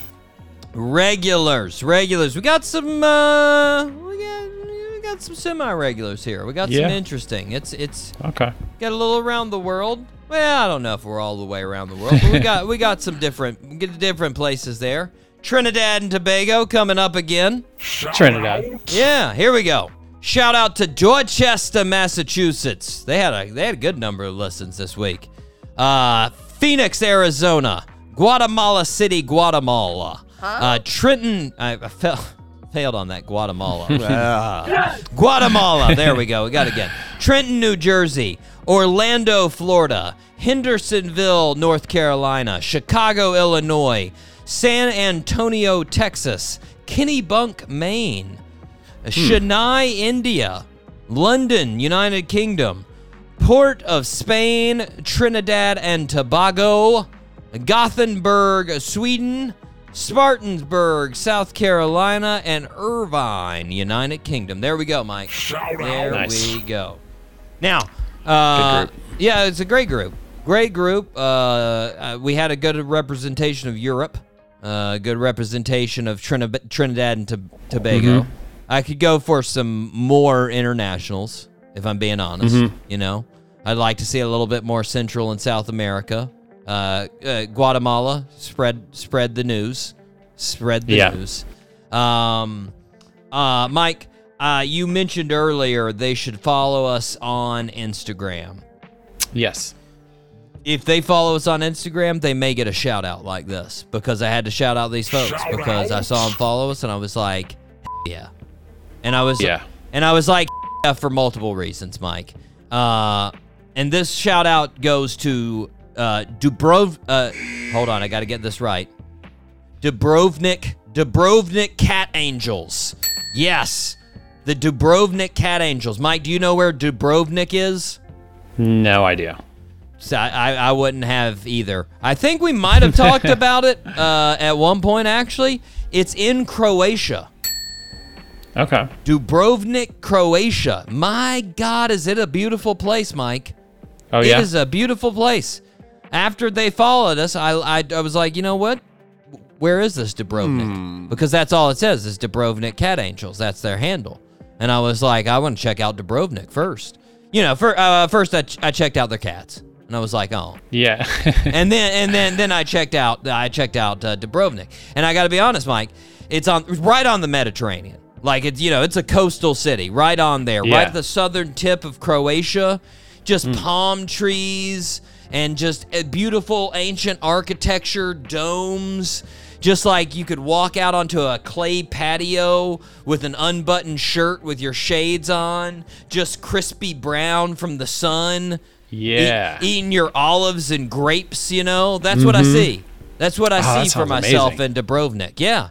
regulars regulars. We got some uh we got we got some semi-regulars here. We got some interesting. It's it's Okay. got a little around the world. Well i don't know if we're all the way around the world but we got we got some different get different places there. Trinidad and tobago coming up again. Trinidad. yeah here we go. Shout out to dorchester massachusetts. They had a they had a good number of listens this week. Uh phoenix arizona guatemala city guatemala. Uh trenton i, I fell failed on that guatemala. Guatemala there we go we got it again. Trenton new jersey orlando florida hendersonville north carolina chicago illinois san antonio texas kennebunk maine Chennai, India, London, United Kingdom, Port of Spain, Trinidad and Tobago, Gothenburg, Sweden, Spartansburg, South Carolina, and Irvine, United Kingdom. There we go, Mike. Shout there Nice. we go. Now, uh, yeah, it's a great group. Great group. Uh, uh, we had a good representation of Europe. Uh, good representation of Trini- Trinidad and Tob- Tobago. Mm-hmm. I could go for some more internationals, if I'm being honest. Mm-hmm. You know, I'd like to see a little bit more Central and South America. Uh, uh, Guatemala, spread spread the news, spread the Yeah. news. Um, uh, Mike, uh, you mentioned earlier they should follow us on Instagram. Yes. If they follow us on Instagram, they may get a shout out like this because I had to shout out these folks because I saw them follow us and I was like, yeah. And I was Yeah. and I was like yeah, for multiple reasons, Mike. Uh, and this shout out goes to uh, Dubrov. Uh, hold on, I got to get this right. Dubrovnik, Dubrovnik Cat Angels. Yes, the Dubrovnik Cat Angels. Mike, do you know where Dubrovnik is? No idea. So I, I, I wouldn't have either. I think we might have talked about it uh, at one point, actually. It's in Croatia. Okay. Dubrovnik, Croatia. My God, is it a beautiful place, Mike? Oh It yeah. is a beautiful place. After they followed us, I, I, I was like, you know what? Where is this Dubrovnik? Because that's all it says is Dubrovnik Cat Angels. That's their handle. And I was like, I want to check out Dubrovnik first. You know, for, uh, first I, ch- I checked out their cats, and I was like, oh, yeah. and then and then then I checked out I checked out uh, Dubrovnik, and I got to be honest, Mike, it's on right on the Mediterranean. Like it's you know it's a coastal city right on there, right at the southern tip of Croatia. Just hmm. palm trees and just beautiful ancient architecture, domes. Just like you could walk out onto a clay patio with an unbuttoned shirt with your shades on, just crispy brown from the sun yeah. eat- eating your olives and grapes, you know? That's what I mm-hmm. see. That's what I Oh, see for myself amazing. in Dubrovnik. Yeah.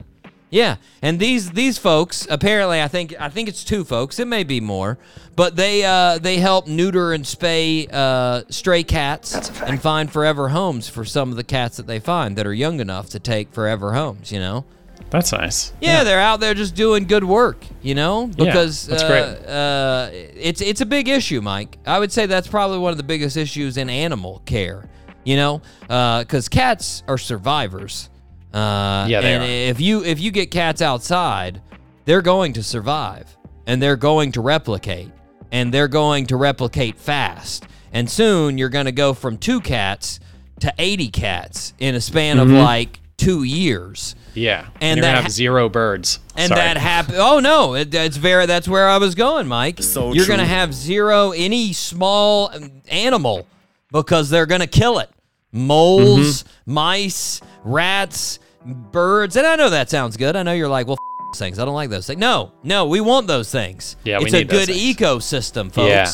Yeah, and these these folks apparently, I think I think it's two folks. It may be more, but they uh, they help neuter and spay uh, stray cats and find forever homes for some of the cats that they find that are young enough to take forever homes. You know. That's nice. Yeah, they're out there just doing good work, you know, because that's uh, great. uh, it's it's a big issue, Mike. I would say that's probably one of the biggest issues in animal care, you know, because cats are survivors. Uh, Yeah, they and are. if you if you get cats outside, they're going to survive, and they're going to replicate, and they're going to replicate fast, and soon you're going to go from two cats to 80 cats in a span Mm-hmm. of like two years. Yeah. And And you're that gonna ha- have zero birds. And Sorry. that happened. Oh no, it, it's very. That's where I was going, Mike. So You're gonna have zero any small um, animal because they're gonna kill it. Moles, Mm-hmm. mice, rats, birds. And I know that sounds good. I know you're like, well, f- those things. I don't like those things. No, no, we want those things. Yeah, we it's a good ecosystem, folks. Yeah.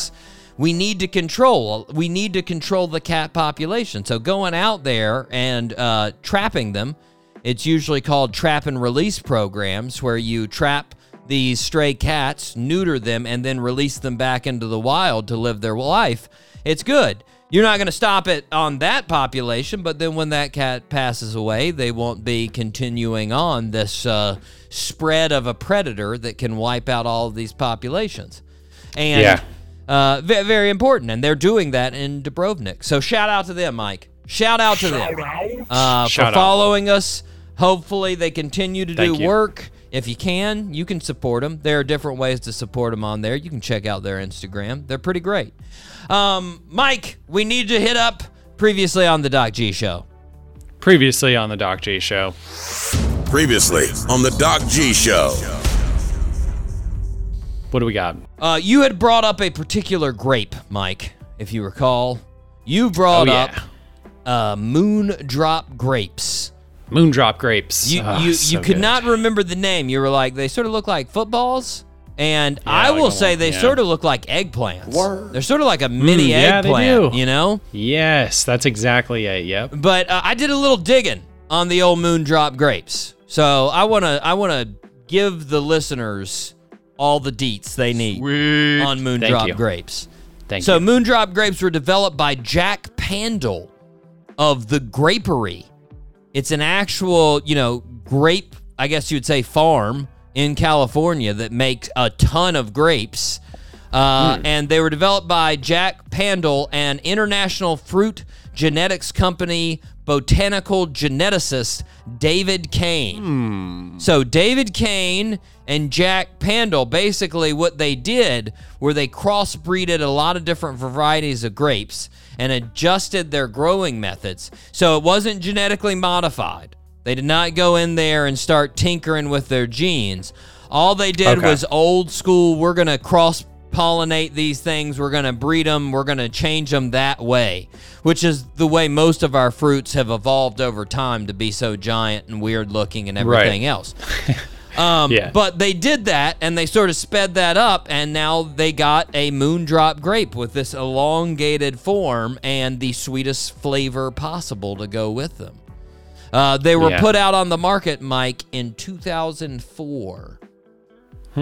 We need to control. We need to control the cat population. So going out there and uh, trapping them, it's usually called trap and release programs, where you trap these stray cats, neuter them, and then release them back into the wild to live their life. It's good. You're not going to stop it on that population, but then when that cat passes away, they won't be continuing on this uh, spread of a predator that can wipe out all of these populations. And Yeah. uh, ve- very important, and they're doing that in Dubrovnik. So shout out to them, Mike. Shout out to them uh, for Shout out. following us. Hopefully, they continue to Thank do you. work. If you can, you can support them. There are different ways to support them on there. You can check out their Instagram. They're pretty great. Um, Mike, we need to hit up previously on the Doc G Show. Previously on the Doc G show. Previously on the Doc G Show. What do we got? Uh, you had brought up a particular grape, Mike, if you recall. You brought Oh, up yeah. uh, Moondrop grapes. Moondrop grapes. You Ah, you, so you could good. not remember the name. You were like, they sort of look like footballs. And I will a say one, they yeah. sort of look like eggplants. They're sort of like a mini Mm, yeah, they eggplant, do. you know? Yes, that's exactly it. Yep. But uh, I did a little digging on the old Moondrop grapes. So I want to I want to give the listeners all the deets they need on Moondrop you. grapes. Thank you. So you. Moondrop grapes were developed by Jack Pandol of the Grapery. It's an actual, you know, grape, I guess you would say farm in California that makes a ton of grapes. Uh, And they were developed by Jack Pandol and international fruit genetics company botanical geneticist David Cain. So David Cain and Jack Pandol, basically what they did were they crossbreeded a lot of different varieties of grapes and adjusted their growing methods. So it wasn't genetically modified. They did not go in there and start tinkering with their genes. All they did Okay. was old school, we're going to cross pollinate these things, we're going to breed them, we're going to change them that way, which is the way most of our fruits have evolved over time to be so giant and weird looking and Right. everything else. Um, Yeah. But they did that and they sort of sped that up, and now they got a moondrop grape with this elongated form and the sweetest flavor possible to go with them. Uh, they were Yeah. put out on the market, Mike, in 2004.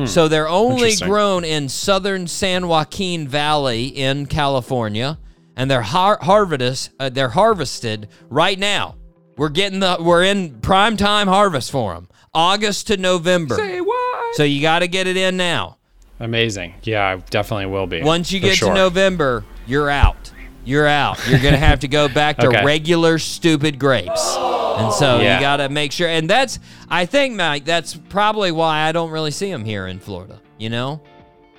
So they're only Hmm. Grown in southern San Joaquin Valley in California, and they're har- harvested. Uh, they're harvested right now. We're getting the. We're in prime time harvest for them, August to November. Say what? So you got to get it in now. Amazing. Yeah, I definitely will be. Once you get sure. to November, you're out. You're out. You're gonna have to go back to Okay. regular stupid grapes. And so Yeah. you got to make sure. And that's, I think, Mike, that's probably why I don't really see them here in Florida. You know,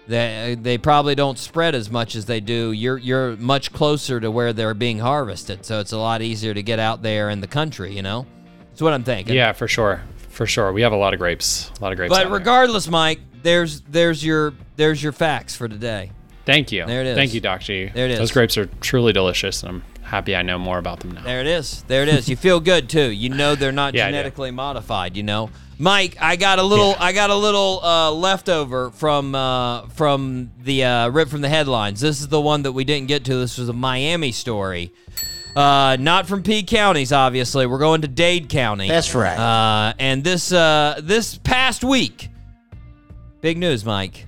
they they probably don't spread as much as they do. You're you're much closer to where they're being harvested, so it's a lot easier to get out there in the country. You know, that's what I'm thinking. Yeah, for sure. For sure. We have a lot of grapes. A lot of grapes. But out there. regardless, Mike, there's there's your there's your facts for today. Thank you. There it is. Thank you, Doc G. There it is. Those grapes are truly delicious, and I'm happy I know more about them now. There it is. There it is. You feel good too. You know they're not Yeah, genetically modified. You know, Mike. I got a little. I got a little uh, leftover from uh, from the uh, rip from the headlines. This is the one that we didn't get to. This was a Miami story. Uh, not from P counties, obviously. We're going to Dade County. That's right. Uh, and this uh, this past week, big news, Mike.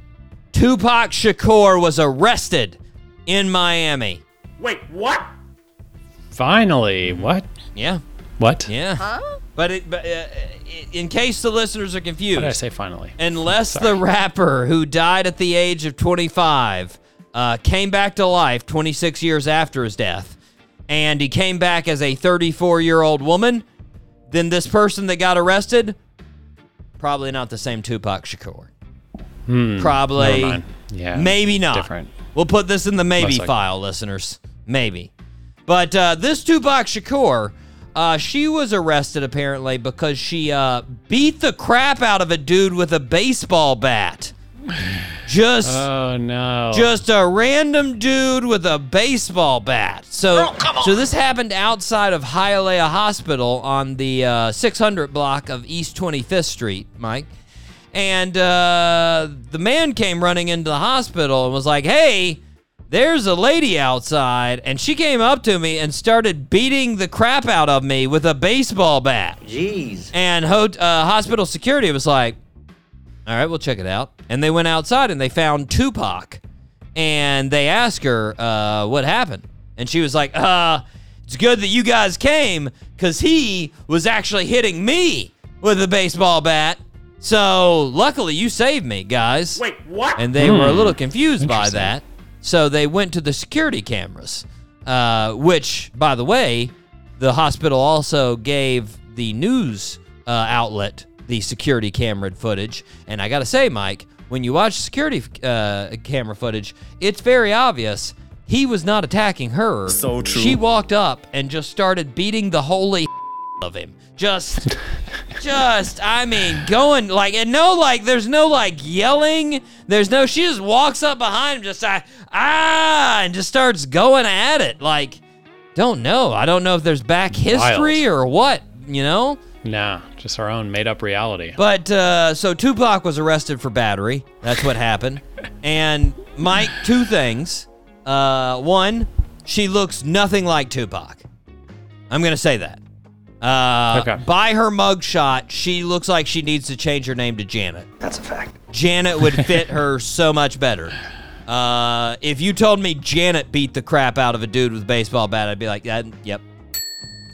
Tupac Shakur was arrested in Miami. Wait, what? Finally, what? Yeah, What? yeah. But it, but uh, in case the listeners are confused, I say finally? unless the rapper who died at the age of 25 uh, came back to life 26 years after his death, and he came back as a 34 year old woman, then this person that got arrested, probably not the same Tupac Shakur. probably, Hmm, mind. Yeah. maybe not. Different. We'll put this in the maybe likely. file, listeners. Maybe. But uh, this Tupac Shakur, uh, she was arrested apparently because she uh, beat the crap out of a dude with a baseball bat. Just, Oh no. just a random dude with a baseball bat. So, so this happened outside of Hialeah Hospital on the uh, 600 block of East 25th Street, Mike. And uh, the man came running into the hospital and was like, "Hey, there's a lady outside," and she came up to me and started beating the crap out of me with a baseball bat. Jeez. And ho- uh, hospital security was like, all right, we'll check it out. And they went outside and they found Tupac. And they asked her uh, what happened. And she was like, uh, it's good that you guys came because he was actually hitting me with a baseball bat. So luckily you saved me, guys. Wait, what? And they were a little confused by that. So they went to the security cameras, uh, which, by the way, the hospital also gave the news uh, outlet the security camera footage. And I got to say, Mike, when you watch security uh, camera footage, it's very obvious he was not attacking her. So true. She walked up and just started beating the holy of him. Just, just, I mean, going like, and no, like, there's no like yelling. There's no, she just walks up behind him, just like, ah, and just starts going at it. Like, don't know. I don't know if there's back history or what, you know? Nah, just our own made up reality. But uh, so Tupac was arrested for battery. That's what happened. And Mike, two things. Uh, one, she looks nothing like Tupac. I'm gonna say that. Uh, Okay. By her mugshot, she looks like she needs to change her name to Janet. That's a fact. Janet would fit her so much better. Uh, if you told me Janet beat the crap out of a dude with a baseball bat, I'd be like, that, yep,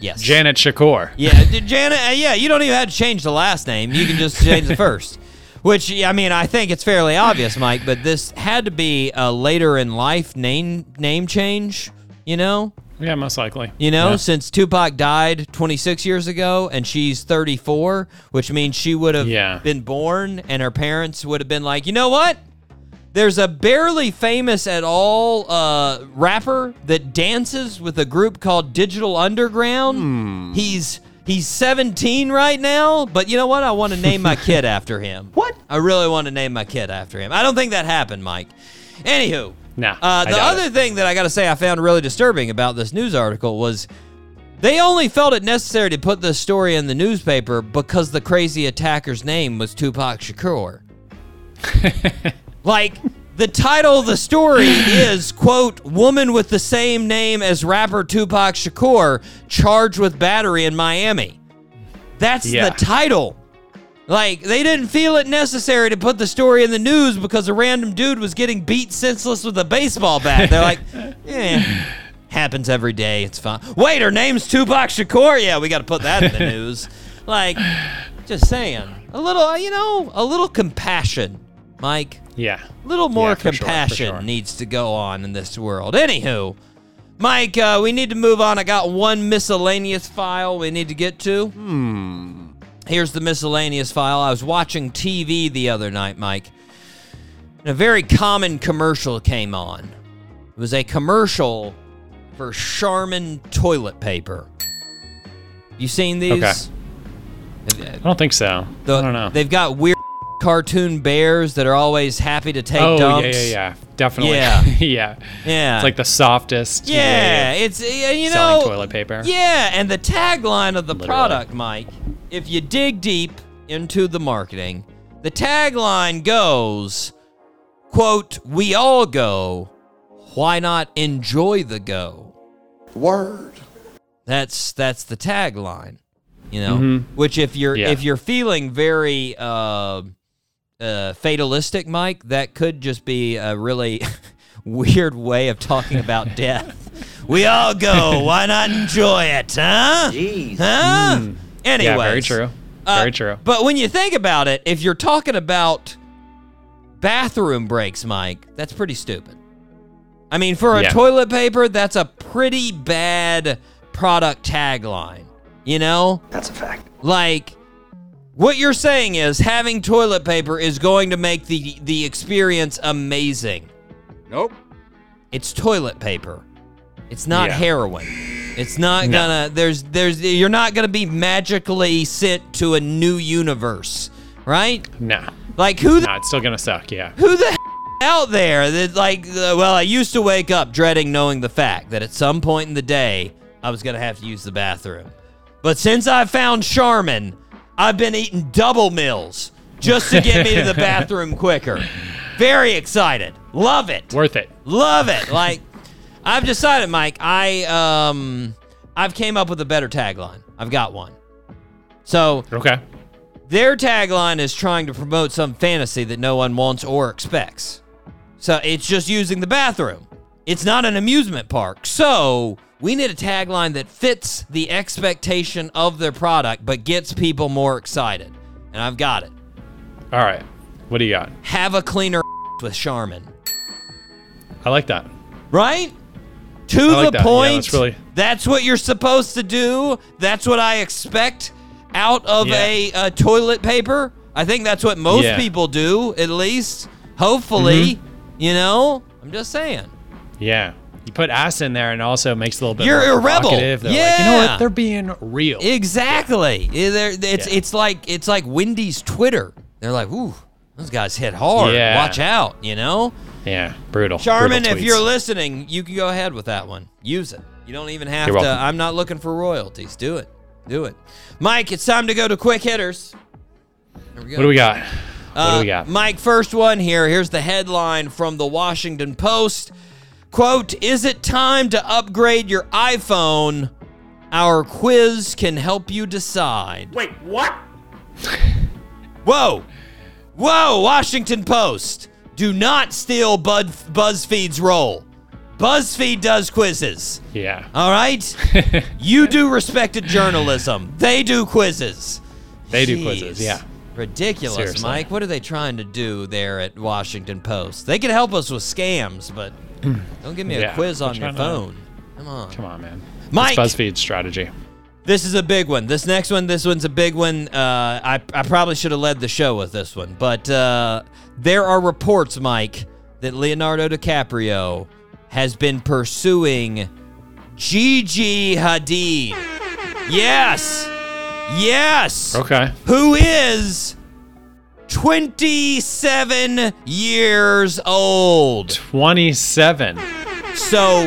yes. Janet Shakur. Yeah, d- Janet. Uh, yeah, you don't even have to change the last name. You can just change the first. Which I mean, I think it's fairly obvious, Mike. But this had to be a later in life name name change. You know, Yeah, most likely. you know, Yeah. since Tupac died 26 years ago, and she's 34, which means she would have Yeah. been born, and her parents would have been like, you know what? There's a barely famous at all uh, rapper that dances with a group called Digital Underground. He's he's 17 right now, but you know what? I want to name my kid after him. What? I really want to name my kid after him. I don't think that happened, Mike. Anywho, Nah, uh, the other it. thing that I got to say I found really disturbing about this news article was they only felt it necessary to put this story in the newspaper because the crazy attacker's name was Tupac Shakur. like the title of the story is quote woman with the same name as rapper Tupac Shakur charged with battery in Miami. That's Yeah. the title. Like they didn't feel it necessary to put the story in the news because a random dude was getting beat senseless with a baseball bat. They're like, eh, happens every day. It's fine. Wait, her name's Tupac Shakur. Yeah, we got to put that in the news. Like, just saying, a little, you know, a little compassion, Mike. Yeah. A little more Yeah, for sure, compassion sure. needs to go on in this world. Anywho, Mike, uh, we need to move on. I got one miscellaneous file we need to get to. Hmm. Here's the miscellaneous file. I was watching TV the other night, Mike, and a very common commercial came on. It was a commercial for Charmin toilet paper. You seen these? Okay. I don't think so. The- I don't know. They've got weird cartoon bears that are always happy to take oh dumps. yeah, yeah, yeah. Definitely. Yeah. yeah. Yeah. It's like the softest. yeah, it's you selling know toilet paper. Yeah, and the tagline of the Literally. product, Mike, if you dig deep into the marketing, the tagline goes, quote, "We all go, why not enjoy the go?" Word. That's that's the tagline, you know. Which if you're Yeah. if you're feeling very uh, uh, fatalistic, Mike, that could just be a really weird way of talking about death. We all go. Why not enjoy it, huh? Jeez. Huh? Anyways, Yeah, very true. uh, Very true. But when you think about it, if you're talking about bathroom breaks, Mike, that's pretty stupid. I mean, for a Yeah. toilet paper, that's a pretty bad product tagline. You know? That's a fact. Like what you're saying is having toilet paper is going to make the the experience amazing. Nope. It's toilet paper. It's not Yeah. heroin. It's not No. gonna there's there's you're not gonna be magically sent to a new universe, right? Nah. Like who the Nah, it's still gonna suck. Yeah. who the out there that like uh, well I used to wake up dreading knowing the fact that at some point in the day I was gonna have to use the bathroom. But since I found Charmin, I've been eating double meals just to get me to the bathroom quicker. Very excited. Love it. Worth it. Love it. Like I've decided, Mike, I um I've came up with a better tagline. I've got one. So Okay. their tagline is trying to promote some fantasy that no one wants or expects. So it's just using the bathroom. It's not an amusement park. So we need a tagline that fits the expectation of their product but gets people more excited. And I've got it. All right. What do you got? Have a cleaner with Charmin. I like that. Right? To like the that. Yeah, point. that's really- That's what you're supposed to do. That's what I expect out of Yeah. a, uh toilet paper. I think that's what most Yeah. people do, at least. Hopefully, Mm-hmm. you know. I'm just saying. Yeah. You put ass in there and also makes it a little bit You're a rebel. They're like, you know Yeah. what? They're being real. Exactly. Yeah, they're- It's Yeah. it's like it's like Wendy's Twitter. They're like, ooh, those guys hit hard. Yeah. Watch out, you know. yeah. Brutal. Charmin, Brutal if you're listening, you can go ahead with that one. Use it. You don't even have You're to. welcome. I'm not looking for royalties. Do it. Do it. Mike, it's time to go to quick hitters. Here we go. What do we got? What Uh, do we got? Mike, first one here. Here's the headline from the Washington Post. Quote, is it time to upgrade your iPhone? Our quiz can help you decide. Wait, what? Whoa! Whoa, Washington Post! Do not steal Bud- BuzzFeed's role. BuzzFeed does quizzes. Yeah. All right? you do respected journalism. They do quizzes. They do quizzes, yeah. Ridiculous, Seriously. Mike. What are they trying to do there at Washington Post? They can help us with scams, but don't give me a Yeah, quiz on your trying to- phone. Come on. Come on, man. Mike! It's BuzzFeed's strategy. This is a big one. This next one, this one's a big one. Uh, I, I probably should have led the show with this one, but uh, there are reports, Mike, that Leonardo DiCaprio has been pursuing Gigi Hadid. Yes, yes. Okay. Who is 27 years old? 27. So,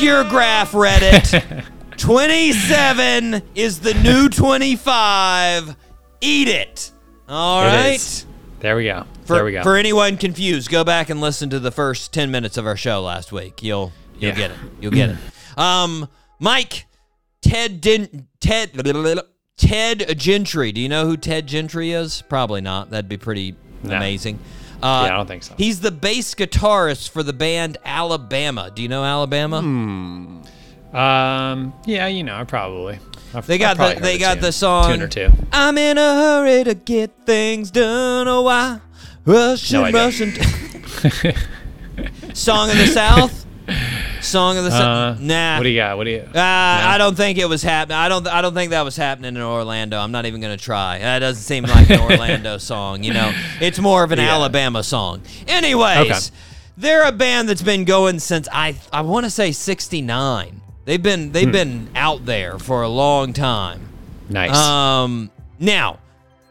your graph, Reddit. 27 is the new 25. Eat it. All It right. is. There we go. For, there we go. for anyone confused, go back and listen to the first 10 minutes of our show last week. You'll you'll Yeah. get it. You'll get it. Um, Mike, Ted didn't Ted Ted Gentry. Do you know who Ted Gentry is? Probably not. That'd be pretty No. amazing. Uh, Yeah, I don't think so. He's the bass guitarist for the band Alabama. Do you know Alabama? Hmm. um, yeah, you know, probably. I've- They got the they got tune- the song. tune or two. I'm in a hurry to get things done. Oh, why rushing, No rushing. song of the South. Song of the Uh, Nah. What do you got? What do you? Uh, I don't think it was happening. I don't. I don't think that was happening in Orlando. I'm not even gonna try. That doesn't seem like an Orlando song. You know, it's more of an Yeah. Alabama song. Anyways, Okay. they're a band that's been going since I. I want to say '69. They've been Hmm. they've been out there for a long time. Nice. Um, now,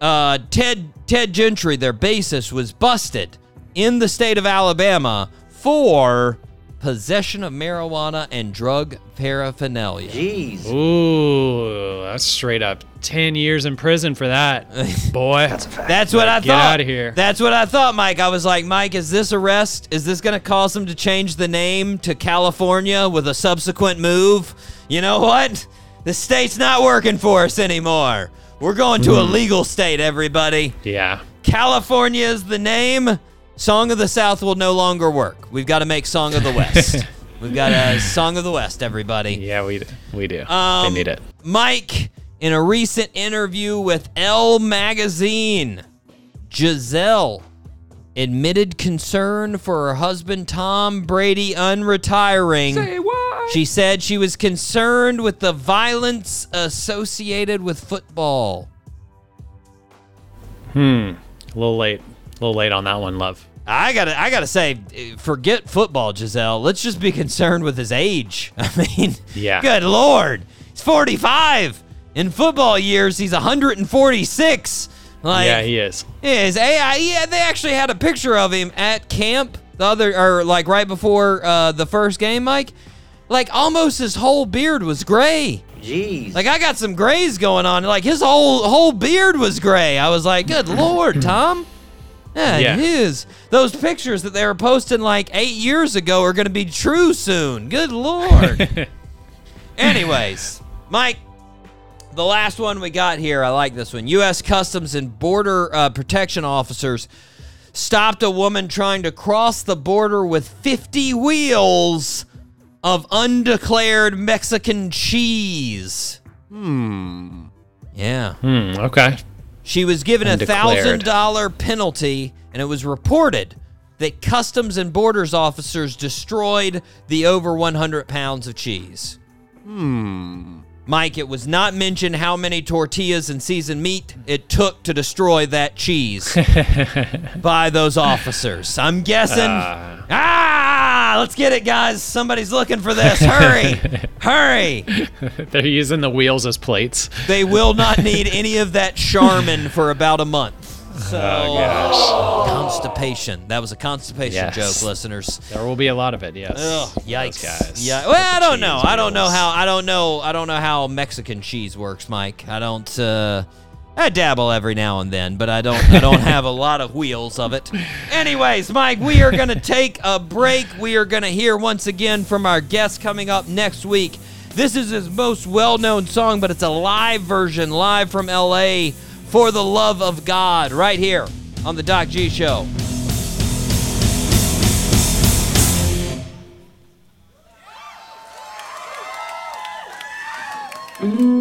uh, Ted Ted Gentry, their bassist, was busted in the state of Alabama for possession of marijuana and drug paraphernalia. Jeez. Ooh, that's straight up 10 years in prison for that, boy. That's a fact. That's what I Get thought. outta here. That's what I thought, Mike. I was like, Mike, is this arrest? Is this going to cause him to change the name to California with a subsequent move? You know what? The state's not working for us anymore. We're going to a mm-hmm. legal state, everybody. Yeah. California is the name. Song of the South will no longer work. We've got to make Song of the West. We've got a Song of the West, everybody. Yeah, we we do. Um, they need it. Mike, in a recent interview with Elle magazine, Gisele admitted concern for her husband Tom Brady unretiring. Say what? She said she was concerned with the violence associated with football. Hmm. A little late. A little late on that one, love. I gotta, I gotta say, forget football, Gisele. Let's just be concerned with his age. I mean, Yeah. good lord, he's 45. In football years, he's 146. Like, yeah, he is. is AI. Yeah, they actually had a picture of him at camp the other, or like right before uh, the first game, Mike. Like almost his whole beard was gray. Jeez. Like I got some grays going on. Like his whole whole beard was gray. I was like, good lord, Tom. Yeah, Yeah. his those pictures that they were posting like eight years ago are gonna be true soon. Good lord. Anyways, Mike, the last one we got here, I like this one. U.S. Customs and Border uh, Protection officers stopped a woman trying to cross the border with 50 wheels of undeclared Mexican cheese. Hmm. Yeah. Hmm, okay. She was given a thousand dollar penalty, and it was reported that Customs and Borders officers destroyed the over 100 pounds of cheese. Hmm. Mike, it was not mentioned how many tortillas and seasoned meat it took to destroy that cheese by those officers. I'm guessing. ah, let's get it, guys. Somebody's looking for this. Hurry, hurry. They're using the wheels as plates. They will not need any of that Charmin for about a month. So, constipation. That was a constipation Yes. joke, listeners. There will be a lot of it, yes. Ugh, yikes. guys. Yeah. Well, I don't know. I don't know how. I don't know. I don't know how Mexican cheese works, Mike. I don't. uh I dabble every now and then, but I don't I don't have a lot of wheels of it. Anyways, Mike, we are going to take a break. We are going to hear once again from our guest coming up next week. This is his most well-known song, but it's a live version, live from LA for the love of God right here on the Doc G show. Mm-hmm.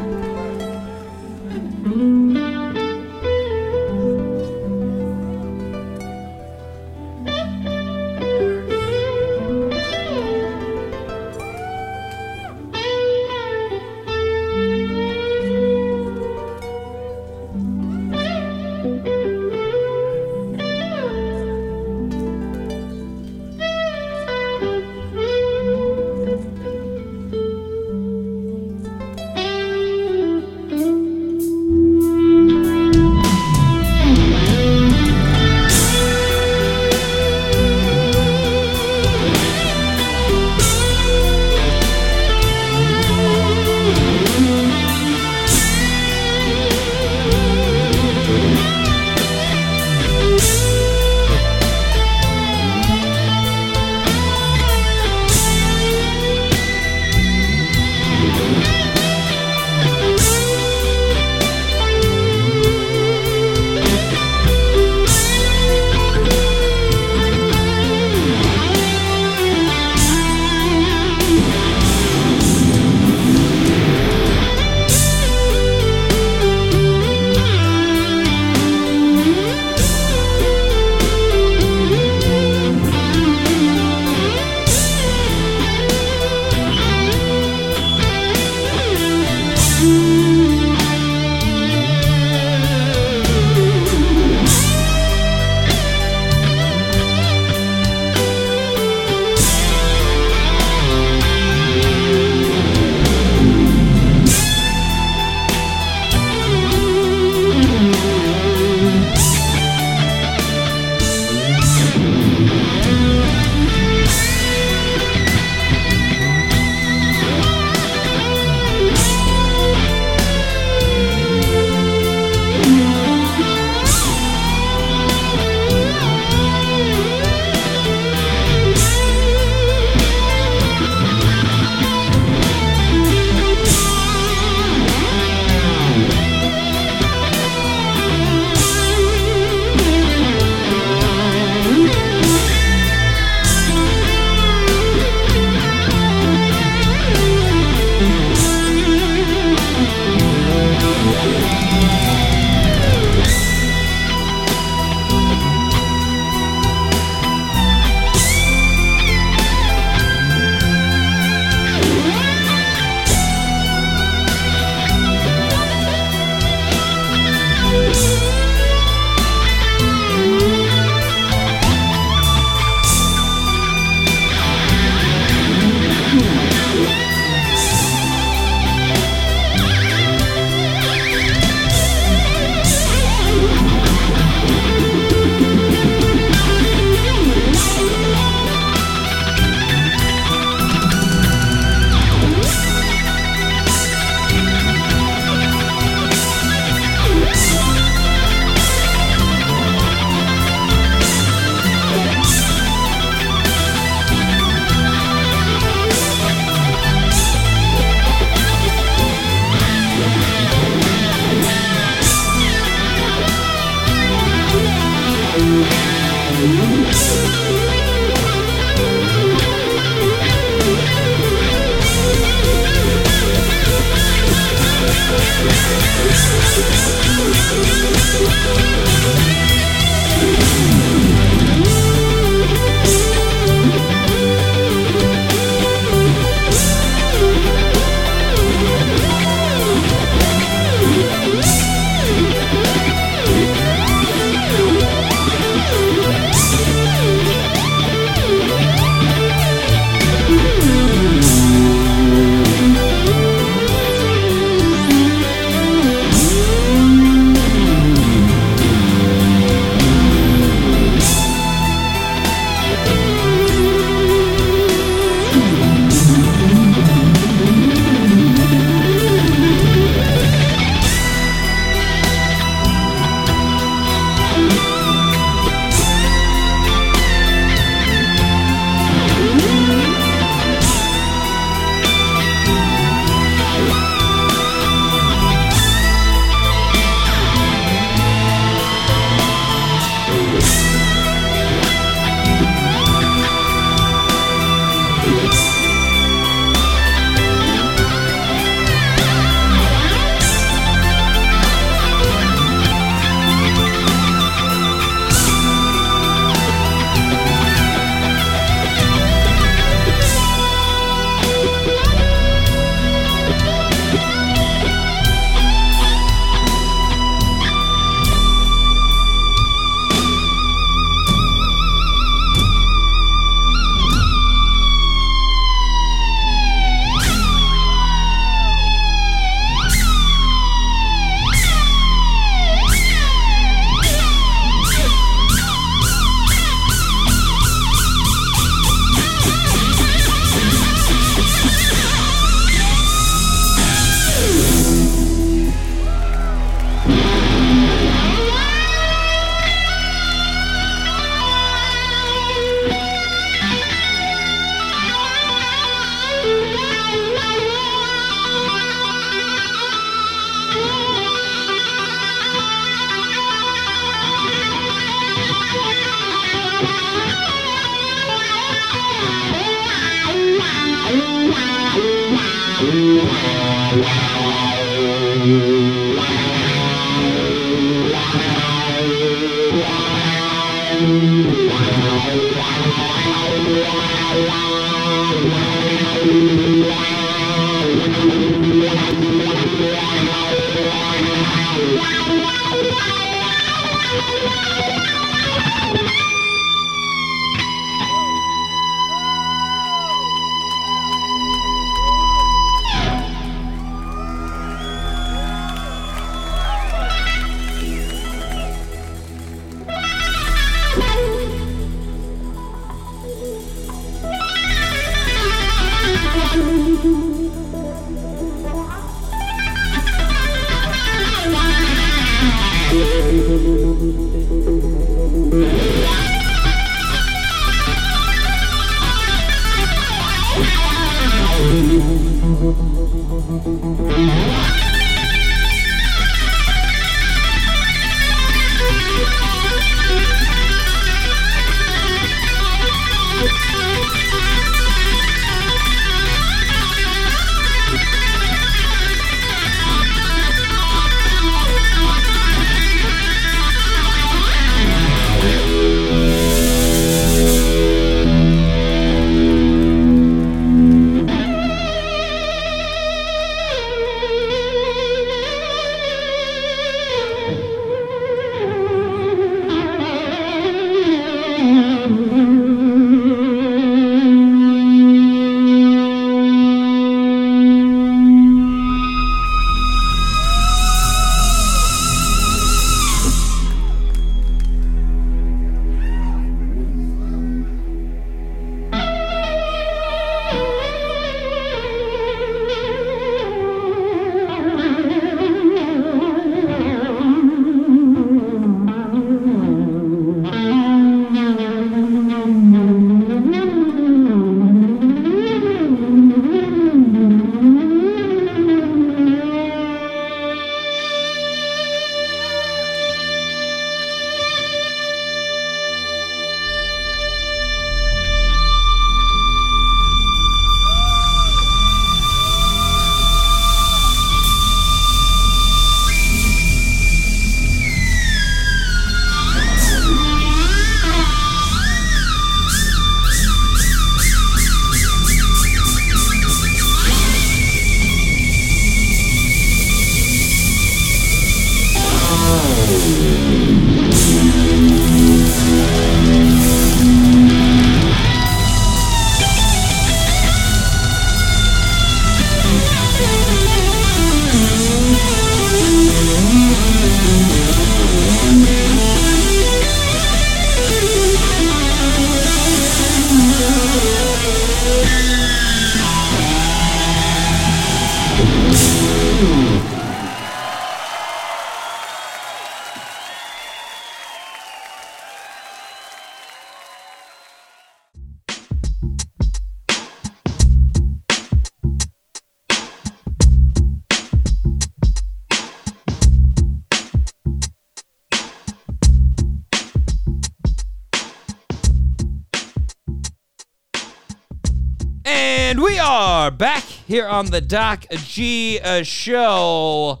Here on the Doc G uh, show.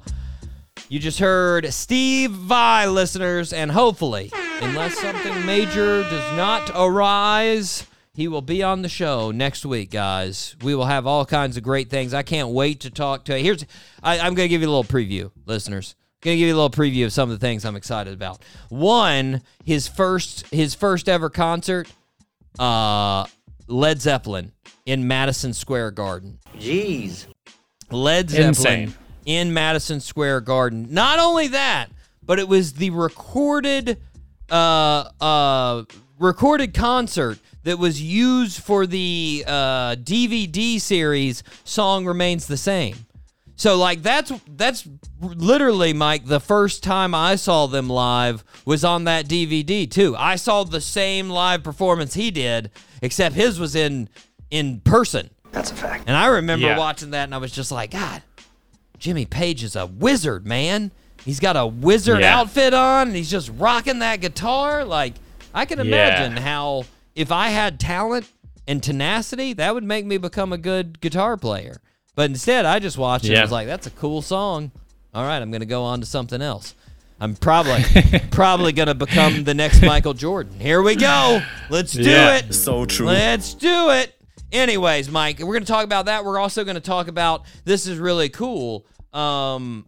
You just heard Steve Vai, listeners, and hopefully, unless something major does not arise, he will be on the show next week, guys. We will have all kinds of great things. I can't wait to talk to. Here's, I, I'm going to give you a little preview, listeners. To give you a little preview of some of the things I'm excited about. One, his first, his first ever concert, uh, Led Zeppelin in Madison Square Garden. Jeez. Led Zeppelin Insane. in Madison Square Garden. Not only that, but it was the recorded uh uh recorded concert that was used for the uh DVD series Song Remains the Same. So like that's that's literally Mike the first time I saw them live was on that DVD too. I saw the same live performance he did except his was in in person. That's a fact. And I remember Yeah. watching that and I was just like, God, Jimmy Page is a wizard, man. He's got a wizard Yeah. outfit on and he's just rocking that guitar. Like, I can Yeah. imagine how, if I had talent and tenacity, that would make me become a good guitar player. But instead, I just watched it and was like, that's a cool song. All right, I'm going to go on to something else. I'm probably probably going to become the next Michael Jordan. Here we go. Let's do Yeah. it. So true. Let's do it. Anyways, Mike, we're going to talk about that. We're also going to talk about this is really cool. Um,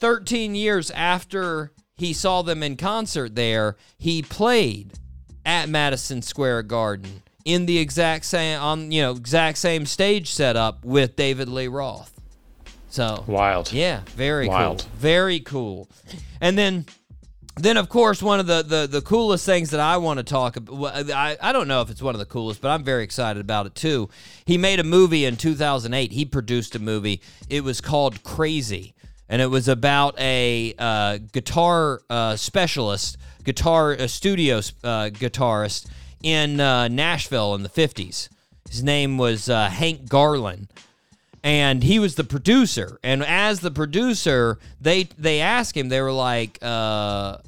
13 years after he saw them in concert there, he played at Madison Square Garden in the exact same on you know exact same stage setup with David Lee Roth. So Wild. yeah, very Wild. cool. Very cool. And then then of course one of the the, the coolest things that I want to talk about I, I don't know if it's one of the coolest, but I'm very excited about it too. He made a movie in 2008. He produced a movie. It was called Crazy. And it was about a uh, guitar uh, specialist, guitar a studio uh, guitarist in uh, Nashville in the 50s. His name was uh, Hank Garland and he was the producer. And as the producer, they they asked him. They were like, uh,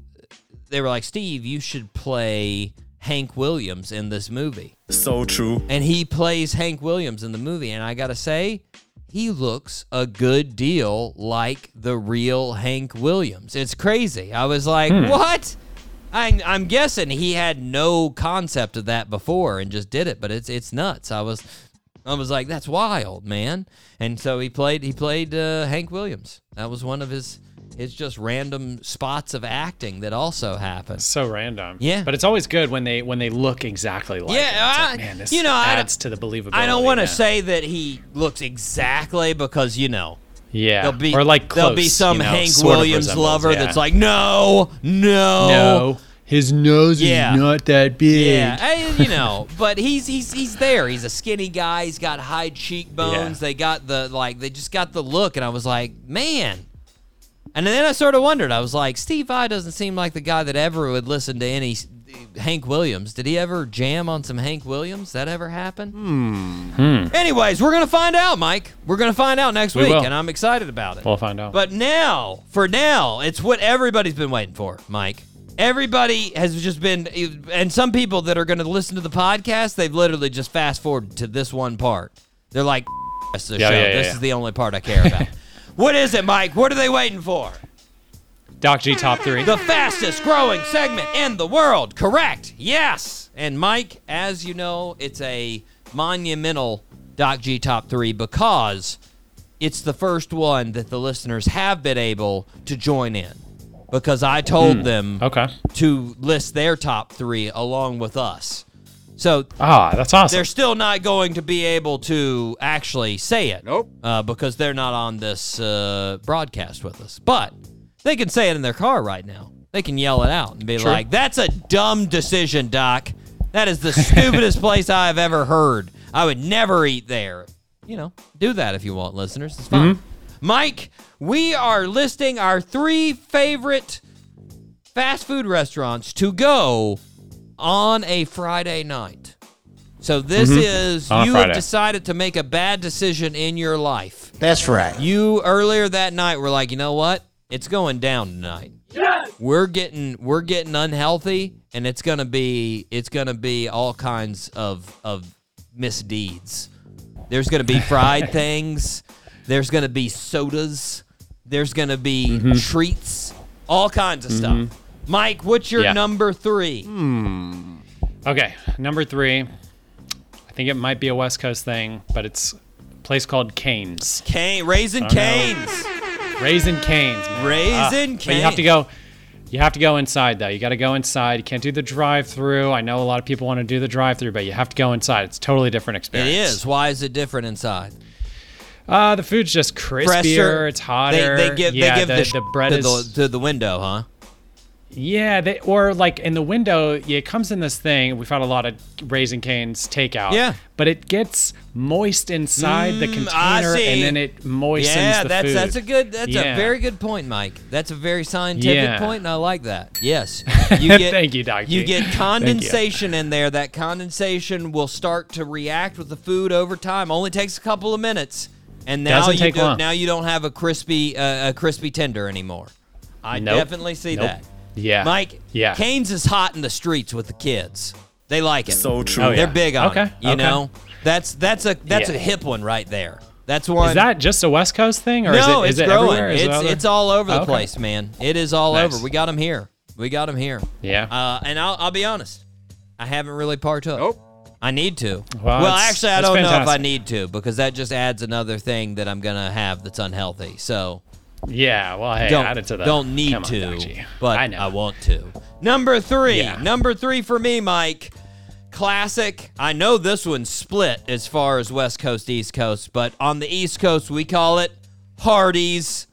they were like, Steve, you should play Hank Williams in this movie. So true. And he plays Hank Williams in the movie. And I gotta say, he looks a good deal like the real Hank Williams. It's crazy. I was like, what? I, I'm guessing he had no concept of that before and just did it, but it's it's nuts. I was I was like, that's wild, man. And so he played he played uh, Hank Williams. That was one of his his just random spots of acting that also happened. So random. Yeah. But it's always good when they when they look exactly like. Yeah, it. It's like, I- man, this you know, adds to the believability. I don't want to say that he looks exactly because you know Yeah. there'll be or like there'll be some you know, Hank Williams lover yeah. that's like, no, no, no, his nose Yeah. is not that big. Yeah, I- you know, but he's he's he's there. He's a skinny guy. He's got high cheekbones. Yeah. They got the like they just got the look, and I was like, man. And then I sort of wondered. I was like, Steve Vai doesn't seem like the guy that ever would listen to any Hank Williams. Did he ever jam on some Hank Williams? That ever happen? Hmm. Anyways, we're gonna find out, Mike. We're gonna find out next We week, will. and I'm excited about it. We'll find out. But now, for now, it's what everybody's been waiting for, Mike. Everybody has just been, and some people that are going to listen to the podcast, they've literally just fast forwarded to this one part. They're like, "That's the Yeah, show. yeah, yeah, this is the only part I care about." what is it, Mike? What are they waiting for? Doc G top three. The fastest growing segment in the world. Correct. Yes. And Mike, as you know, it's a monumental Doc G top three because it's the first one that the listeners have been able to join in. Because I told them okay. to list their top three along with us. So Ah, that's awesome. they're still not going to be able to actually say it. Nope. Uh, because they're not on this uh, broadcast with us. But they can say it in their car right now. They can yell it out and be True. like, that's a dumb decision, Doc. That is the stupidest place I've ever heard. I would never eat there. You know, do that if you want, listeners. It's fine. Mike, we are listing our three favorite fast food restaurants to go on a Friday night. So this mm-hmm. is On you have decided to make a bad decision in your life. That's right. You earlier that night were like, you know what? It's going down tonight. Yes! We're getting we're getting unhealthy, and it's gonna be it's gonna be all kinds of of misdeeds. There's going to be fried things. There's going to be sodas. There's going to be Mm-hmm. treats. All kinds of stuff. Mm-hmm. Mike, what's your Yeah. number three? Hmm. Okay, number three. I think it might be a West Coast thing, but it's a place called Cane's. Cane, Raising Cane's. Raising Cane's. man. Raisin ah, But you have to go. You have to go inside though. You got to go inside. You can't do the drive-through. I know a lot of people want to do the drive-through, but you have to go inside. It's a totally different experience. It is. Why is it different inside? Uh, the food's just crispier. Fresher. It's hotter. They, they give yeah, they give the, the, sh- the bread to, is the, to the window, huh? yeah. They, or like in the window, it comes in this thing. We've had a lot of Raising Cane's takeout. Yeah. but it gets moist inside the Mm, I container, and then it moistens yeah, the that's food. that's a good that's a very good point, Mike. That's a very scientific Yeah. point, and I like that. Yes, you get Thank you, Doc you get Thank you. condensation in there. That condensation will start to react with the food over time. Only takes a couple of minutes, and now Doesn't you take do, long. now you don't have a crispy uh, a crispy tender anymore. I Nope. definitely see Nope. that. Yeah. Mike. Yeah. Cane's is hot in the streets with the kids. They like it. So true. Oh, yeah. They're big on Okay, it. You okay. know, that's that's a that's Yeah. a hip one right there. That's one. Is that just a West Coast thing, or no, is it's it, is it growing. everywhere? Is It's other- it's all over the Okay. place, man. It is all Nice. over. We got them here. We got them here. Yeah. Uh, and I'll I'll be honest. I haven't really partook. Nope. I need to. Well, Well, actually, I don't know if I fantastic. need to because that just adds another thing that I'm gonna have that's unhealthy. So yeah. Well, hey, don't add it to the. don't need Come on, to, but I know. want to. Number three, Yeah. number three for me, Mike. Classic. I know this one's split as far as West Coast, East Coast, but on the East Coast we call it Hardee's.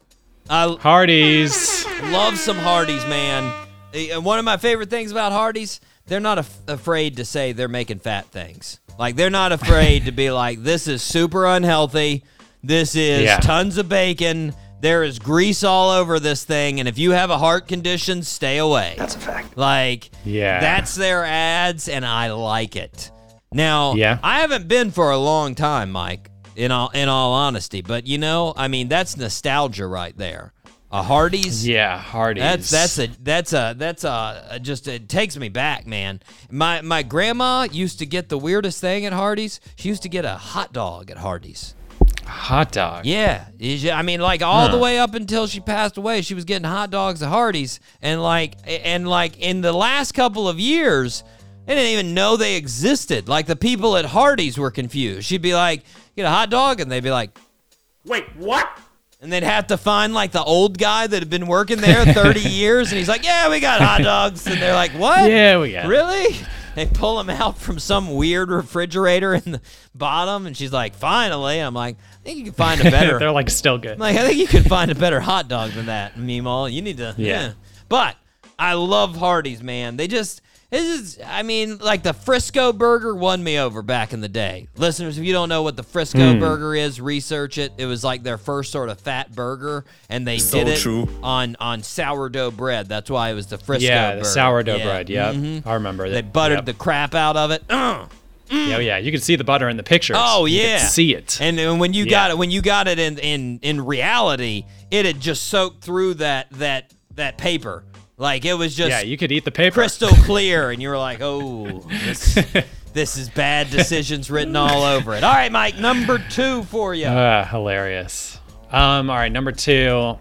I Hardee's. love some Hardee's, man. Eh, And one of my favorite things about Hardee's, they're not af- afraid to say they're making fat things. Like they're not afraid to be like, this is super unhealthy. This is Yeah. tons of bacon. There is grease all over this thing, and if you have a heart condition, stay away. That's a fact. Like, Yeah. that's their ads, and I like it. Now, Yeah. I haven't been for a long time, Mike. In all in all honesty, but you know, I mean, that's nostalgia right there. A Hardee's. Yeah, Hardee's. That's that's a that's a that's a just it takes me back, man. My my grandma used to get the weirdest thing at Hardee's. She used to get a hot dog at Hardee's. hot dog. Yeah, I mean, like all the way up until she passed away, she was getting hot dogs at Hardee's, and like and like in the last couple of years, they didn't even know they existed. Like the people at Hardee's were confused. She'd be like, "Get a hot dog," and they'd be like, Wait, what? And they'd have to find like the old guy that had been working there 30 years, and he's like, "Yeah, we got hot dogs," and they're like, "What? Yeah, we got. Really?" They pull him out from some weird refrigerator in the bottom, and she's like, "Finally!" I'm like, "I think you can find a better." They're like still good. I'm like, I think you could find a better hot dog than that, Meemaw. You need to. Yeah. But I love Hardee's, man. They just. This is, I mean, like the Frisco burger won me over back in the day. Listeners, if you don't know what the Frisco Hmm. burger is, research it. It was like their first sort of fat burger, and they So did it true. on on sourdough bread. That's why it was the Frisco. yeah, the burger. sourdough Yeah. bread. Yep, Mhm. I remember that. They buttered yep. the crap out of it. Ugh. Yeah, yeah. You can see the butter in the pictures. Oh You yeah, see it. And, and when you Yeah. got it, when you got it in in in reality, it had just soaked through that that that paper. Like it was just yeah, you could eat the paper. crystal clear, and you were like, oh, this, this is bad decisions written all over it. All right, Mike, number two for you. Ah, hilarious. Um, all right, number two,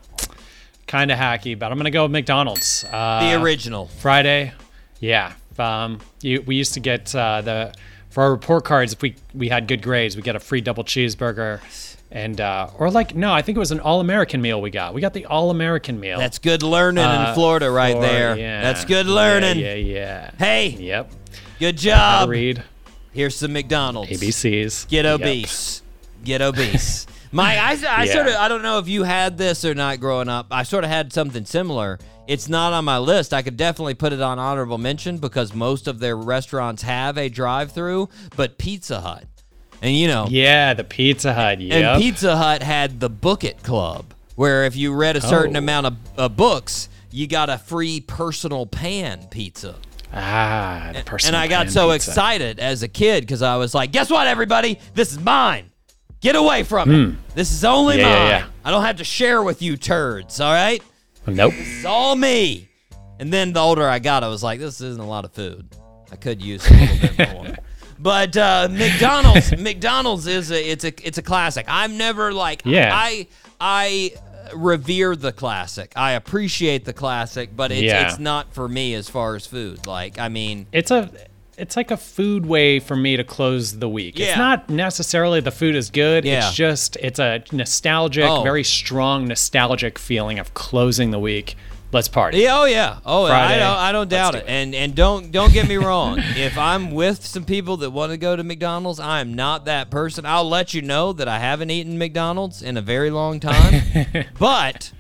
kind of hacky, but I'm gonna go with McDonald's. Uh, the original. Friday, yeah. Um, you, we used to get uh, the for our report cards if we we had good grades, we get a free double cheeseburger, and uh, or like no, I think it was an all American meal we got. We got the all American meal. That's good learning Uh, in Florida, right for- there. yeah. That's good learning. Yeah, yeah. Hey, Yep. good job. read Here's some McDonald's. ABCs. Get Yep. obese. Get obese. Mike, I, I Yeah. sort of I don't know if you had this or not growing up. I sort of had something similar. It's not on my list. I could definitely put it on honorable mention because most of their restaurants have a drive-through, but Pizza Hut. And you know, Yeah, the Pizza Hut. Yep. and Pizza Hut had the Book It Club, where if you read a certain Oh. amount of uh, books, you got a free personal pan pizza. ah, the And personal I got so pizza. excited as a kid because I was like, guess what, everybody? This is mine. Get away from it. This is only Hmm. Yeah, yeah, mine. yeah. I don't have to share with you turds, all right? Nope. It's all me. And then the older I got, I was like, this isn't a lot of food. I could use a little bit more. But uh, McDonald's, McDonald's is a it's a it's a classic. I'm never like Yeah. I I revere the classic. I appreciate the classic, but it's Yeah. it's not for me as far as food. Like I mean, it's a it's like a food way for me to close the week. Yeah. It's not necessarily the food is good. Yeah. It's just it's a nostalgic, Oh. very strong nostalgic feeling of closing the week. Let's party. Yeah, oh yeah, oh I don't, I don't doubt do it. it. And and don't don't get me wrong. if I'm with some people that want to go to McDonald's, I am not that person. I'll let you know that I haven't eaten McDonald's in a very long time, but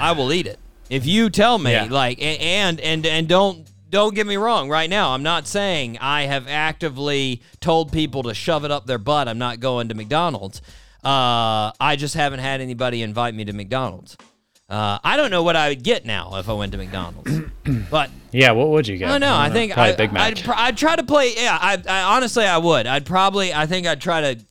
I will eat it if you tell me. Yeah. Like and and and don't. Don't get me wrong. Right now, I'm not saying I have actively told people to shove it up their butt. I'm not going to McDonald's. Uh, I just haven't had anybody invite me to McDonald's. Uh, I don't know what I would get now if I went to McDonald's, but Yeah, what would you get? I don't know. I don't think Probably I, Big Mac. I'd, pr- I'd try to play. Yeah, I, I honestly I would. I'd probably. I think I'd try to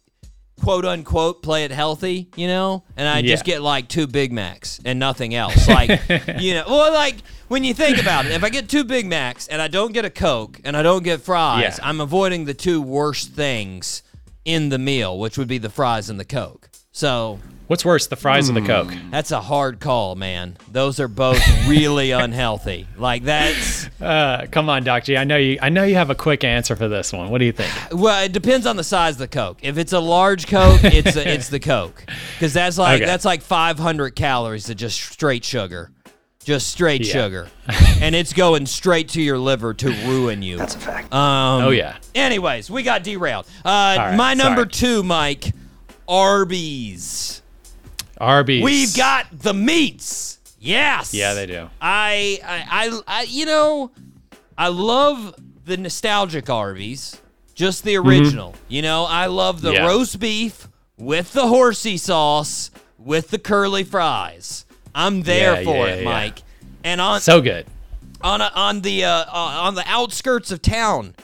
quote unquote play it healthy, you know, and I would just get like two Big Macs and nothing else. Like, you know, well, like when you think about it, if I get two Big Macs and I don't get a Coke and I don't get fries, Yeah. I'm avoiding the two worst things in the meal, which would be the fries and the Coke. So What's worse, the fries or the Coke? that's a hard call, man. Those are both really unhealthy. Like that's. Uh, come on, Doc G. I know you. I know you have a quick answer for this one. What do you think? Well, it depends on the size of the Coke. If it's a large Coke, it's a, it's the Coke because that's like Okay. that's like 500 calories of just straight sugar, just straight Yeah. sugar, and it's going straight to your liver to ruin you. That's a fact. Um, oh yeah. Anyways, we got derailed. Uh, right, my number sorry. two, Mike, Arby's. Arby's. We've got the meats. Yes. Yeah, they do. I, I, I, I you know, I love the nostalgic Arby's, just the original. You know, I love the Mm-hmm. Yeah. roast beef with the horsey sauce with the curly fries. I'm there Yeah, for yeah, it. Mike. And on So good. on a, on the uh, uh, on the outskirts of town,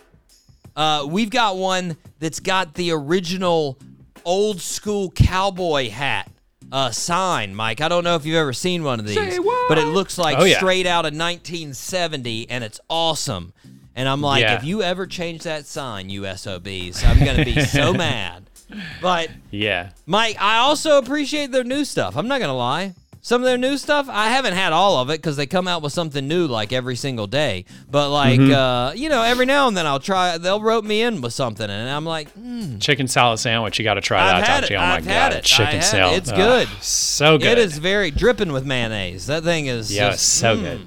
uh, we've got one that's got the original old school cowboy hat uh, sign. Mike, I don't know if you've ever seen one of these, but it looks like Oh, yeah. straight out of 1970, and it's awesome. And I'm like, Yeah. if you ever change that sign, you SOBs, I'm gonna be so mad. But Yeah. Mike, I also appreciate their new stuff. I'm not gonna lie. Some of their new stuff, I haven't had all of it because they come out with something new like every single day. But like, Mm-hmm. uh, you know, every now and then I'll try. They'll rope me in with something, and I'm like, mm, Chicken salad sandwich. You got to try I've that, had it. Oh I've my had god, it. chicken had it. salad. It's Ugh, good. so good. it is very dripping with mayonnaise. That thing is. Yeah, just- so mm.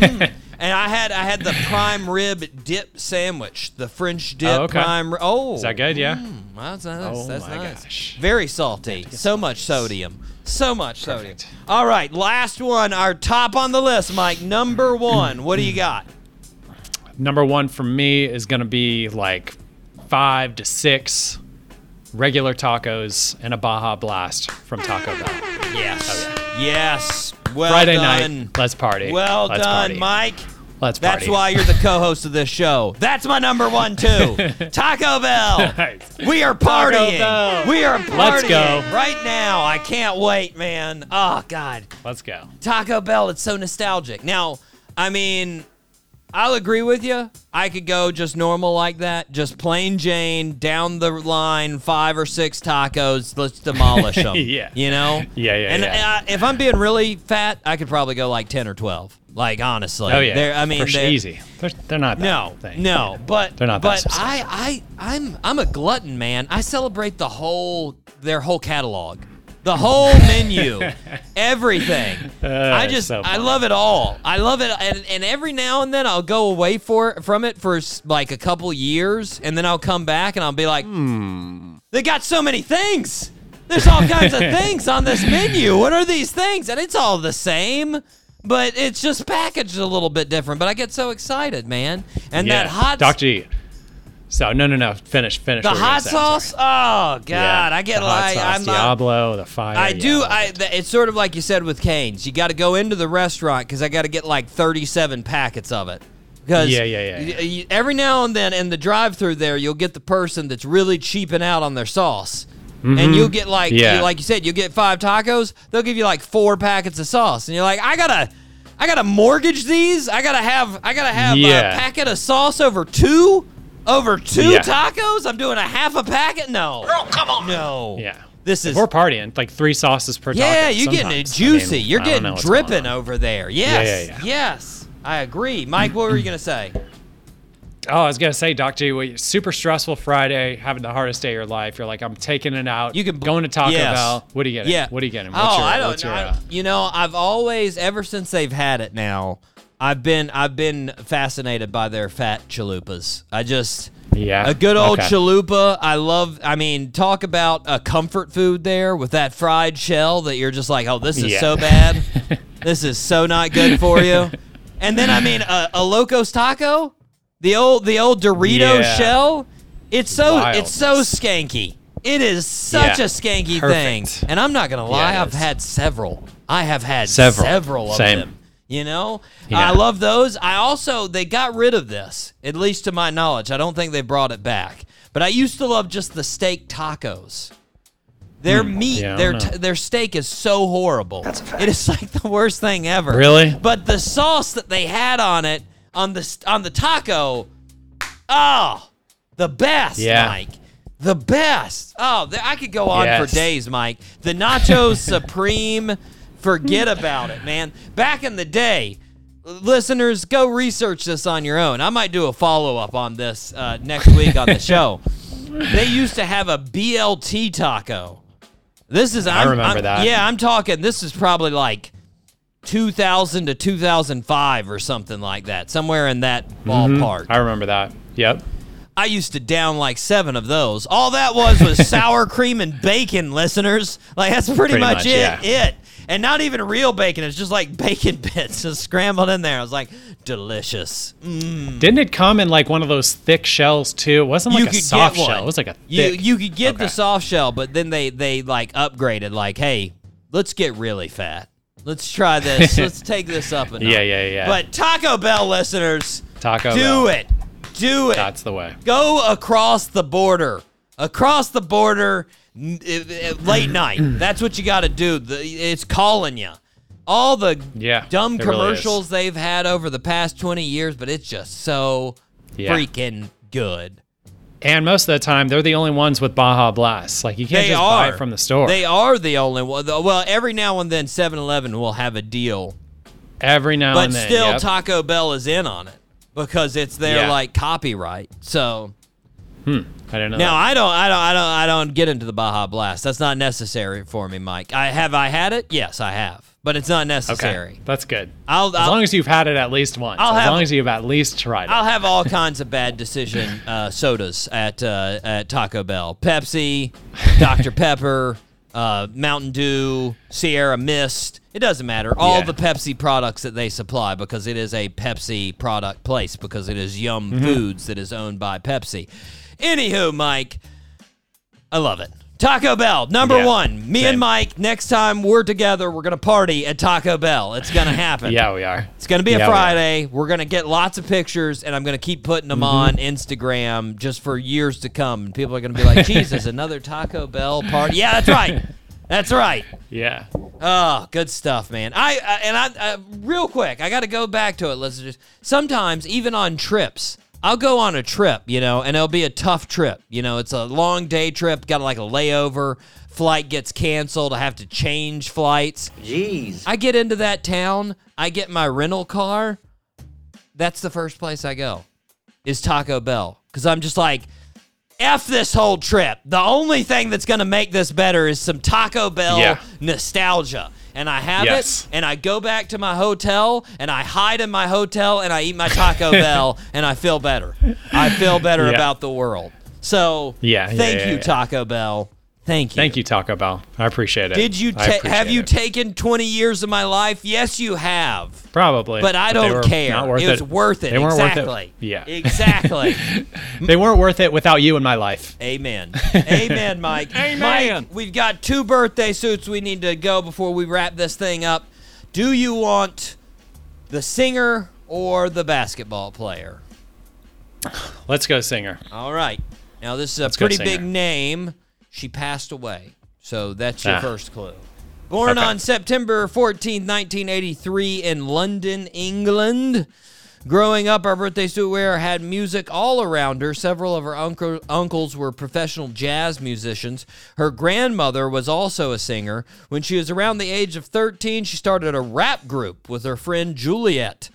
good. And I had I had the prime rib dip sandwich, the French oh, dip Oh, okay. prime. ri- Oh, Is that good? Yeah. Mm, that's nice. Oh That's my nice. gosh. Very salty. So much sodium. So much sodium. All right, last one. Our top on the list, Mike. Number one. What do you got? Number one for me is gonna be like five to six regular tacos and a Baja Blast from Taco Bell. Yes. Yes. Well Friday done. night, let's party. Well Let's done, party. Mike. Let's That's why you're the co-host of this show. That's my number one too. Taco Bell. We are partying. Bell. We are partying Let's go. right now. I can't wait, man. Oh God. Let's go. Taco Bell, it's so nostalgic. Now, I mean, I'll agree with you. I could go just normal like that, just plain Jane, down the line, five or six tacos. Let's demolish them. Yeah. You know? Yeah, yeah, And yeah. Uh, if I'm being really fat, I could probably go like 10 or 12. Like, honestly. Oh yeah. They're, I mean, they're- easy. They're, they're not that no, thing. no, but They're not but. I I I'm I'm a glutton, man. I celebrate the whole their whole catalog, the whole menu, everything. I just so I love it all. I love it, and, and every now and then I'll go away for from it for like a couple years, and then I'll come back and I'll be like, Hmm. they got so many things. There's all kinds of things on this menu. What are these things? And it's all the same, but it's just packaged a little bit different. But I get so excited, man. And yeah. that hot G. So no no no finish finish. the what you were gonna hot say, I'm sorry. sauce. Oh god, Yeah, I get the like sauce, I'm. Diablo the fire. I do. I. it. th- It's sort of like you said with Cane's. You got to go into the restaurant because I got to get like 37 packets of it. Because Yeah, yeah, yeah, yeah. every now and then in the drive-through there, you'll get the person that's really cheaping out on their sauce. And you'll get like, Mm-hmm. Yeah. you- like you said, you'll get five tacos. They'll give you like four packets of sauce, and you're like, I gotta, I gotta mortgage these. I gotta have, I gotta have Yeah. a packet of sauce over two. Over two Yeah. tacos? I'm doing a half a packet? No. Oh, come on. No. Yeah. This If is we're partying, like three sauces per taco. Yeah, you're getting it sometimes. I mean, juicy. you're getting know what's going dripping over there. Yes. yeah, yeah. Yes. I agree. Mike, what were you going to say? Oh, I was gonna say, Doc G, we- super stressful Friday, having the hardest day of your life. You're like, I'm taking it out. You can going to Taco yes. Bell. What are you getting? Yeah. What are you getting? What's oh, your, I don't know. uh, you know, I've always, ever since they've had it now, I've been, I've been fascinated by their fat chalupas. I just, Yeah, a good old okay. chalupa. I love. I mean, talk about a comfort food there with that fried shell that you're just like, oh, this is Yeah. so bad. this is so not good for you. And then I mean, a, a Locos Taco, the old, the old Dorito Yeah. shell. It's so, Wild. it's so skanky. It is such Yeah. a skanky Perfect. thing. And I'm not gonna lie, it I've had several. I have had Several. several, of Same. them. You know, Yeah. I love those. I also they got rid of this, at least to my knowledge. I don't think they brought it back. But I used to love just the steak tacos. Their meat, Hmm. Yeah, their t- their steak is so horrible. It is like the worst thing ever. Really? But the sauce that they had on it on the on the taco, oh, the best, Yeah. Mike. The best. Oh, th- I could go on Yes. for days, Mike. The Nachos Supreme, forget about it, man. Back in the day, listeners, go research this on your own. I might do a follow up on this uh, next week on the show. They used to have a BLT taco. This is I'm, remember I'm- that. Yeah, I'm talking. This is probably like 2000 to 2005 or something like that, somewhere in that ballpark. I remember that. Yep. I used to down like seven of those. All that was was sour cream and bacon, listeners. Like that's pretty, Pretty much, much, it. yeah. It. And not even real bacon. It's just like bacon bits just scrambled in there. I was like, delicious. Mm. Didn't it come in like one of those thick shells too? It wasn't like you a soft shell. It was like a you thick. you could get the soft shell, but then they they like upgraded. Like, hey, let's get really fat. Let's try this. let's take this up a notch. Yeah, yeah, yeah. But Taco Bell listeners, Taco do Bell. it. Do it. That's the way. Go across the border. Across the border, n- i- i- late night. That's what you got to do. It's calling you. All the Yeah, dumb it really commercials they've had over the past 20 years, but it's just so Yeah. freaking good. And most of the time, they're the only ones with Baja Blast. Like you can't They just are buy it from the store. They are the only one. Well, every now and then 7-Eleven will have a deal, Every now but and then. still yep. Taco Bell is in on it because it's their Yeah. like copyright. So hmm. I don't know. Now that. I don't, I don't, I don't, I don't get into the Baja Blast. That's not necessary for me, Mike. I have I had it? Yes, I have, but it's not necessary. Okay, that's good. I'll, As I'll, long as you've had it at least once. I'll as have- long as you've at least tried it. I'll have all kinds of bad decision uh, sodas at uh, at Taco Bell: Pepsi, Dr Pepper, uh, Mountain Dew, Sierra Mist. It doesn't matter. All Yeah. the Pepsi products that they supply because it is a Pepsi product place because it is Yum Mm-hmm. Foods that is owned by Pepsi. Anywho, Mike, I love it. Taco Bell, number Yeah, one. Me and. Mike, next time we're together, we're gonna party at Taco Bell. It's gonna happen. yeah, we are. It's gonna be a Yeah, we. Friday. We're gonna get lots of pictures, and I'm gonna keep putting them Mm-hmm. on Instagram just for years to come. And people are gonna be like, "Jesus, another Taco Bell party." Yeah, that's right. That's right. Yeah. Oh, good stuff, man. I, I and I, I real quick, I got to go back to it. Let's just sometimes even on trips, I'll go on a trip, you know, and it'll be a tough trip. You know, it's a long day trip, got like a layover, flight gets canceled, I have to change flights. Jeez. I get into that town, I get my rental car. That's the first place I go. Is Taco Bell cuz I'm just like F this whole trip. The only thing that's going to make this better is some Taco Bell Yeah. nostalgia. And I have Yes. it, and I go back to my hotel, and I hide in my hotel, and I eat my Taco Bell, and I feel better. I feel better Yeah. about the world. So, Yeah, thank yeah, you, yeah. Taco Bell. Thank you. Thank you, Taco Bell. I appreciate it. Did you ta- have you it. taken 20 years of my life? Yes, you have. Probably. But I they don't care. Not worth it was worth it. They weren't exactly. worth it. Yeah. Exactly. They weren't worth it without you in my life. Amen. Amen, Mike. Amen. Mike, we've got two birthday suits we need to go before we wrap this thing up. Do you want the singer or the basketball player? Let's go, singer. All right. Now, this is a Let's pretty big name. She passed away. So that's your Ah. first clue. Born Okay. on September 14, 1983, in London, England. Growing up, our birthday suit wearer had music all around her. Several of her uncle, uncles were professional jazz musicians. Her grandmother was also a singer. When she was around the age of 13, she started a rap group with her friend Juliet.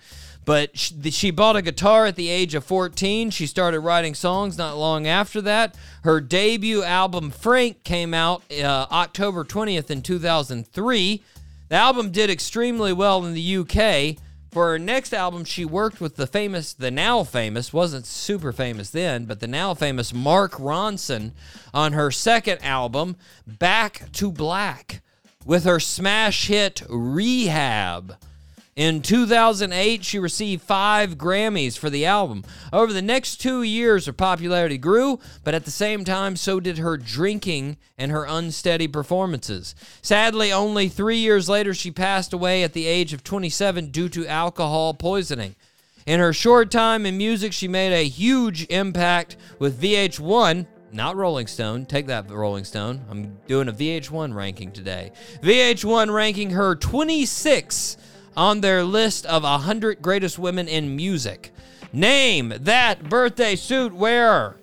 But she, bought a guitar at the age of 14. She started writing songs not long after that. Her debut album, Frank, came out uh, October 20th in 2003. The album did extremely well in the UK. For her next album, she worked with the famous, the now famous, wasn't super famous then, but the now famous Mark Ronson on her second album, Back to Black, with her smash hit Rehab. In 2008, she received five Grammys for the album. Over the next two years, her popularity grew, but at the same time, so did her drinking and her unsteady performances. Sadly, only three years later, she passed away at the age of 27 due to alcohol poisoning. In her short time in music, she made a huge impact with VH1, not Rolling Stone. Take that, Rolling Stone. I'm doing a VH1 ranking today. VH1 ranking her 26 on their list of 100 greatest women in music. Name that birthday suit wearer.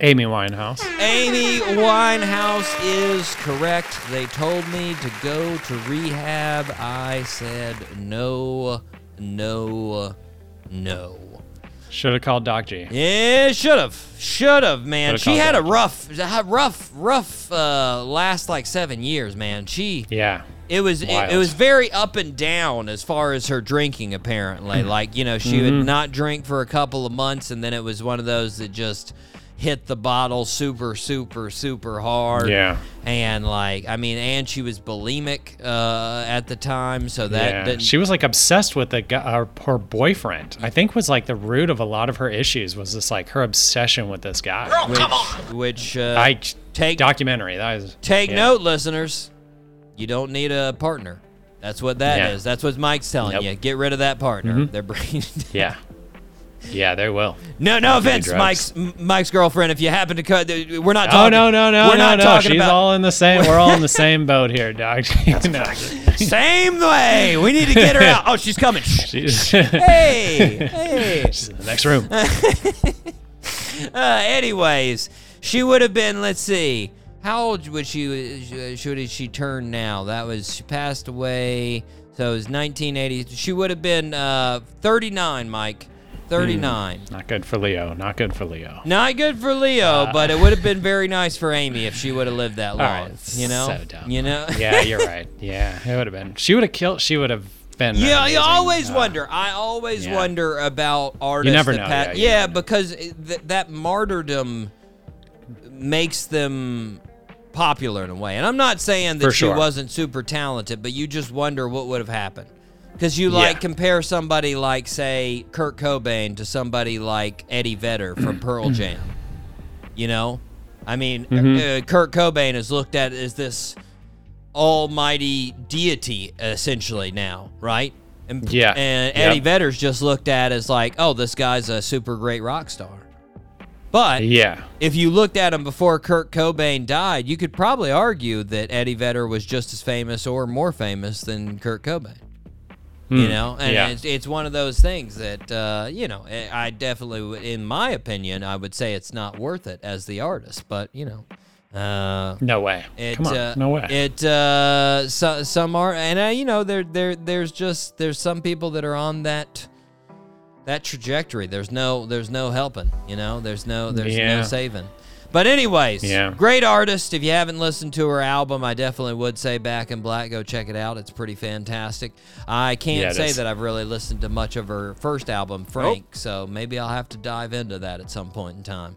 Amy Winehouse. Amy Winehouse is correct. They told me to go to rehab. I said no, no, no. Should have called Doc G. Yeah, should have, should have, man. Coulda she had a Doc G. rough, rough, rough uh, last like seven years, man. She Yeah. It was it, it was very up and down as far as her drinking apparently. Hmm. like, you know, she Mm-hmm. would not drink for a couple of months and then it was one of those that just hit the bottle super super super hard. Yeah. And like, I mean, and she was bulimic uh, at the time, so that yeah. She was like obsessed with the guy, her, her boyfriend. I think was like the root of a lot of her issues was this like her obsession with this guy. which which uh, I take documentary. That is Take yeah. note, listeners. You don't need a partner. That's what that is. Yeah. That's what Mike's telling Nope. Mm-hmm. you. Get rid of that partner. They're bringing. Yeah. Yeah, they will. no, no offense. Mike's Mike's girlfriend. If you happen to cut, we're not Talking, Oh no no no We're no not no! talking She's about all in the same. We're all in the same boat here, dog. No. same way. We need to get her out. Oh, she's coming. She's, Hey, hey. she's in the next room. Uh, anyways, she would have been. Let's see. How old would she? Should she turn now? That was she passed away. So it was 1980. She would have been uh, 39, Mike. 39. Not good for Leo. Not good for Leo. Not good for Leo, but it would have been very nice for Amy if she would have lived that long. right, you know, so dumb. you know. Yeah, you're right. Yeah, it would have been. She would have killed. She would have been. Yeah, you amazing, always uh, wonder. I always yeah. wonder about artists. You never know, pa- yeah, yeah, because th- that martyrdom makes them popular in a way. And I'm not saying that For she sure. wasn't super talented, but you just wonder what would have happened. Because you like Yeah. compare somebody like, say, Kurt Cobain to somebody like Eddie Vedder from Pearl Jam. You know, I mean, Mm-hmm. uh, Kurt Cobain is looked at as this almighty deity essentially now, right? And, Yeah. And Yep. Eddie Vedder's just looked at as like, oh, this guy's a super great rock star. But Yeah. if you looked at him before Kurt Cobain died, you could probably argue that Eddie Vedder was just as famous or more famous than Kurt Cobain. You know, and Hmm. yeah. it's, it's one of those things that uh, you know. I- I definitely, would- in my opinion, I would say it's not worth it as the artist. But you know, uh, No way. it, Come on. uh, no way. It uh, so, some are, and uh, you know, there there there's just there's some people that are on that that trajectory. There's no there's no helping. You know, there's no there's no saving. But anyways, Yeah. great artist. If you haven't listened to her album, I definitely would say Back in Black. Go check it out. It's pretty fantastic. I can't Yeah, say that I've really listened to much of her first album, Frank. So maybe I'll have to dive into that at some point in time.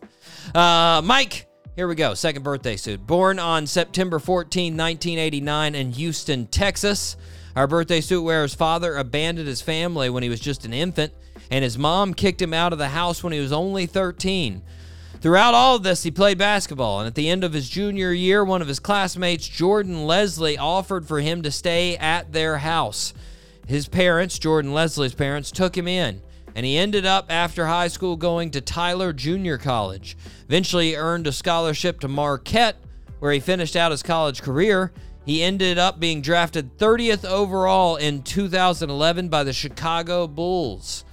Uh, Mike, here we go. Second birthday suit. Born on September 14, 1989, in Houston, Texas. Our birthday suit wearer's father abandoned his family when he was just an infant, and his mom kicked him out of the house when he was only 13. Throughout all of this, he played basketball, and at the end of his junior year, one of his classmates, Jordan Leslie, offered for him to stay at their house. His parents, Jordan Leslie's parents, took him in, and he ended up after high school going to Tyler Junior College. Eventually, he earned a scholarship to Marquette, where he finished out his college career. He ended up being drafted 30th overall in 2011 by the Chicago Bulls.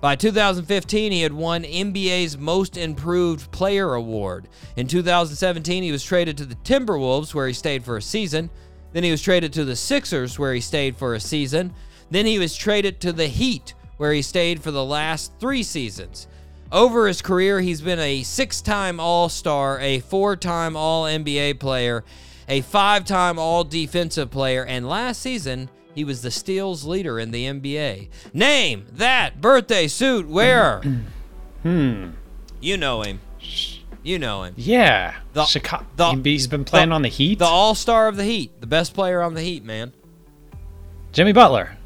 By 2015, he had won NBA's Most Improved Player award. In 2017, he was traded to the Timberwolves, where he stayed for a season. Then he was traded to the Sixers, where he stayed for a season. Then he was traded to the Heat, where he stayed for the last three seasons. Over his career, he's been a six time All Star, a four time All NBA player, a five time All Defensive player, and last season, he was the steals leader in the NBA. Name that birthday suit wearer. hmm. You know him. You know him. Yeah. The- Chicago. the- he's been playing the- on the Heat. The All Star of the Heat, the best player on the Heat, man. Jimmy Butler.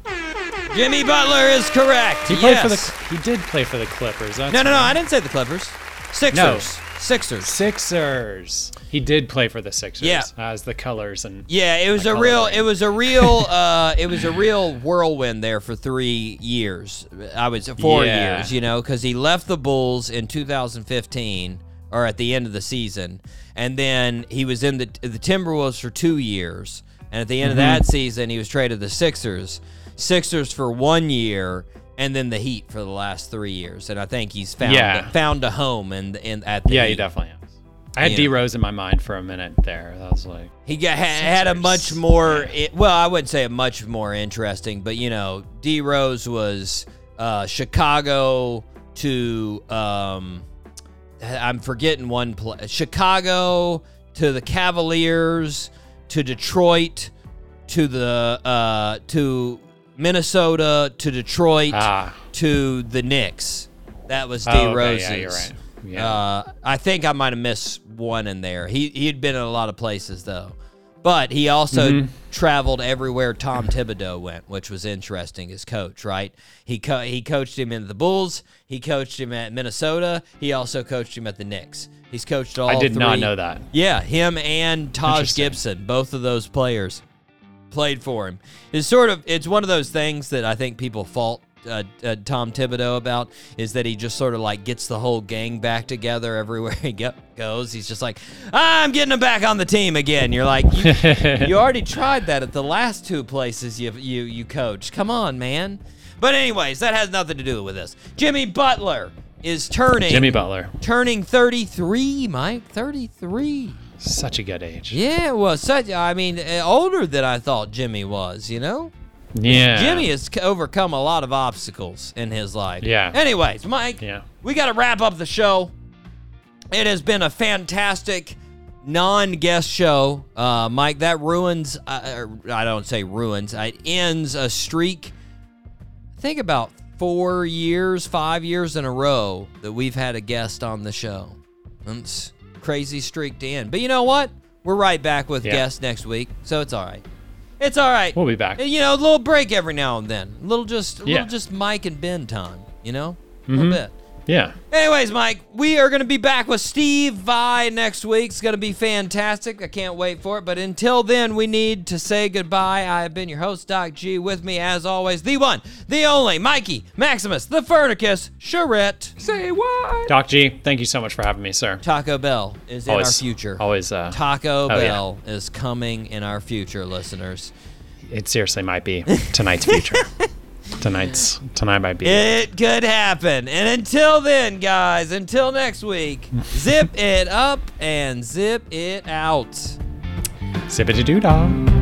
Jimmy Butler is correct. He played yes. for the. He did play for the Clippers. That's No, no, no. I didn't say the Clippers. Sixers. Sixers. Sixers. He did play for the Sixers. Yeah. As the colors and. Yeah, it was a real, like- it was a real, uh, it was a real whirlwind there for three years. I was four Yeah. years, you know, because he left the Bulls in 2015 or at the end of the season, and then he was in the the Timberwolves for two years, and at the end Mm-hmm. of that season, he was traded to the Sixers, Sixers for one year, and then the Heat for the last three years, and I think he's found Yeah. found a home in in at the Yeah, Heat. he definitely has. I had Yeah. D Rose in my mind for a minute there. That was like. He got, had, had a much more, i well, I wouldn't say a much more interesting, but you know, D Rose was uh, Chicago to, um, I'm forgetting one play, Chicago to the Cavaliers to Detroit to the uh, to Minnesota to Detroit Ah. to the Knicks. That was D Oh, okay, Rose's. yeah, you're right. Yeah. Uh, I think I might have missed one in there. He he had been in a lot of places though, but he also Mm-hmm. traveled everywhere Tom Thibodeau went, which was interesting His coach. Right? He co- he coached him in the Bulls. He coached him at Minnesota. He also coached him at the Knicks. He's coached all. I did not know that. Yeah, him and Taj Gibson, both of those players played for him. It's sort of it's one of those things that I think people fault uh, uh, Tom Thibodeau about is that he just sort of like gets the whole gang back together everywhere he go- goes. He's just like, I'm getting them back on the team again. You're like, you, you already tried that at the last two places you you you coached. Come on, man. But anyways, that has nothing to do with this. Jimmy Butler is turning Jimmy Butler. turning 33, Mike. 33. Such a good age. Yeah, well, such. I mean, uh, older than I thought Jimmy was. You know, Yeah. Jimmy has overcome a lot of obstacles in his life. Yeah. Anyways, Mike. Yeah. We got to wrap up the show. It has been a fantastic non-guest show, uh, Mike. That ruins. Uh, uh, I don't say ruins. It ends a streak. I think about four years, five years in a row that we've had a guest on the show. Crazy streak to end. But you know what? We're right back with Yeah. guests next week, so it's all right. It's all right. We'll be back. You know, a little break every now and then. A little just, a Yeah. little just Mike and Ben time. You know, a little mm-hmm. bit. Yeah. Anyways, Mike, we are going to be back with Steve Vai next week. It's going to be fantastic. I can't wait for it. But until then, we need to say goodbye. I have been your host, Doc G. With me, as always, the one, the only, Mikey Maximus, the Furnicus, Charette. Say what? Doc G, thank you so much for having me, sir. Taco Bell is in our future. Always. Uh, Taco Oh, yeah. Bell is coming in our future, listeners. it seriously might be tonight's future. tonight's tonight might be. It could happen. And until then, guys, until next week, zip it up and zip it out. Zip it a doo dah.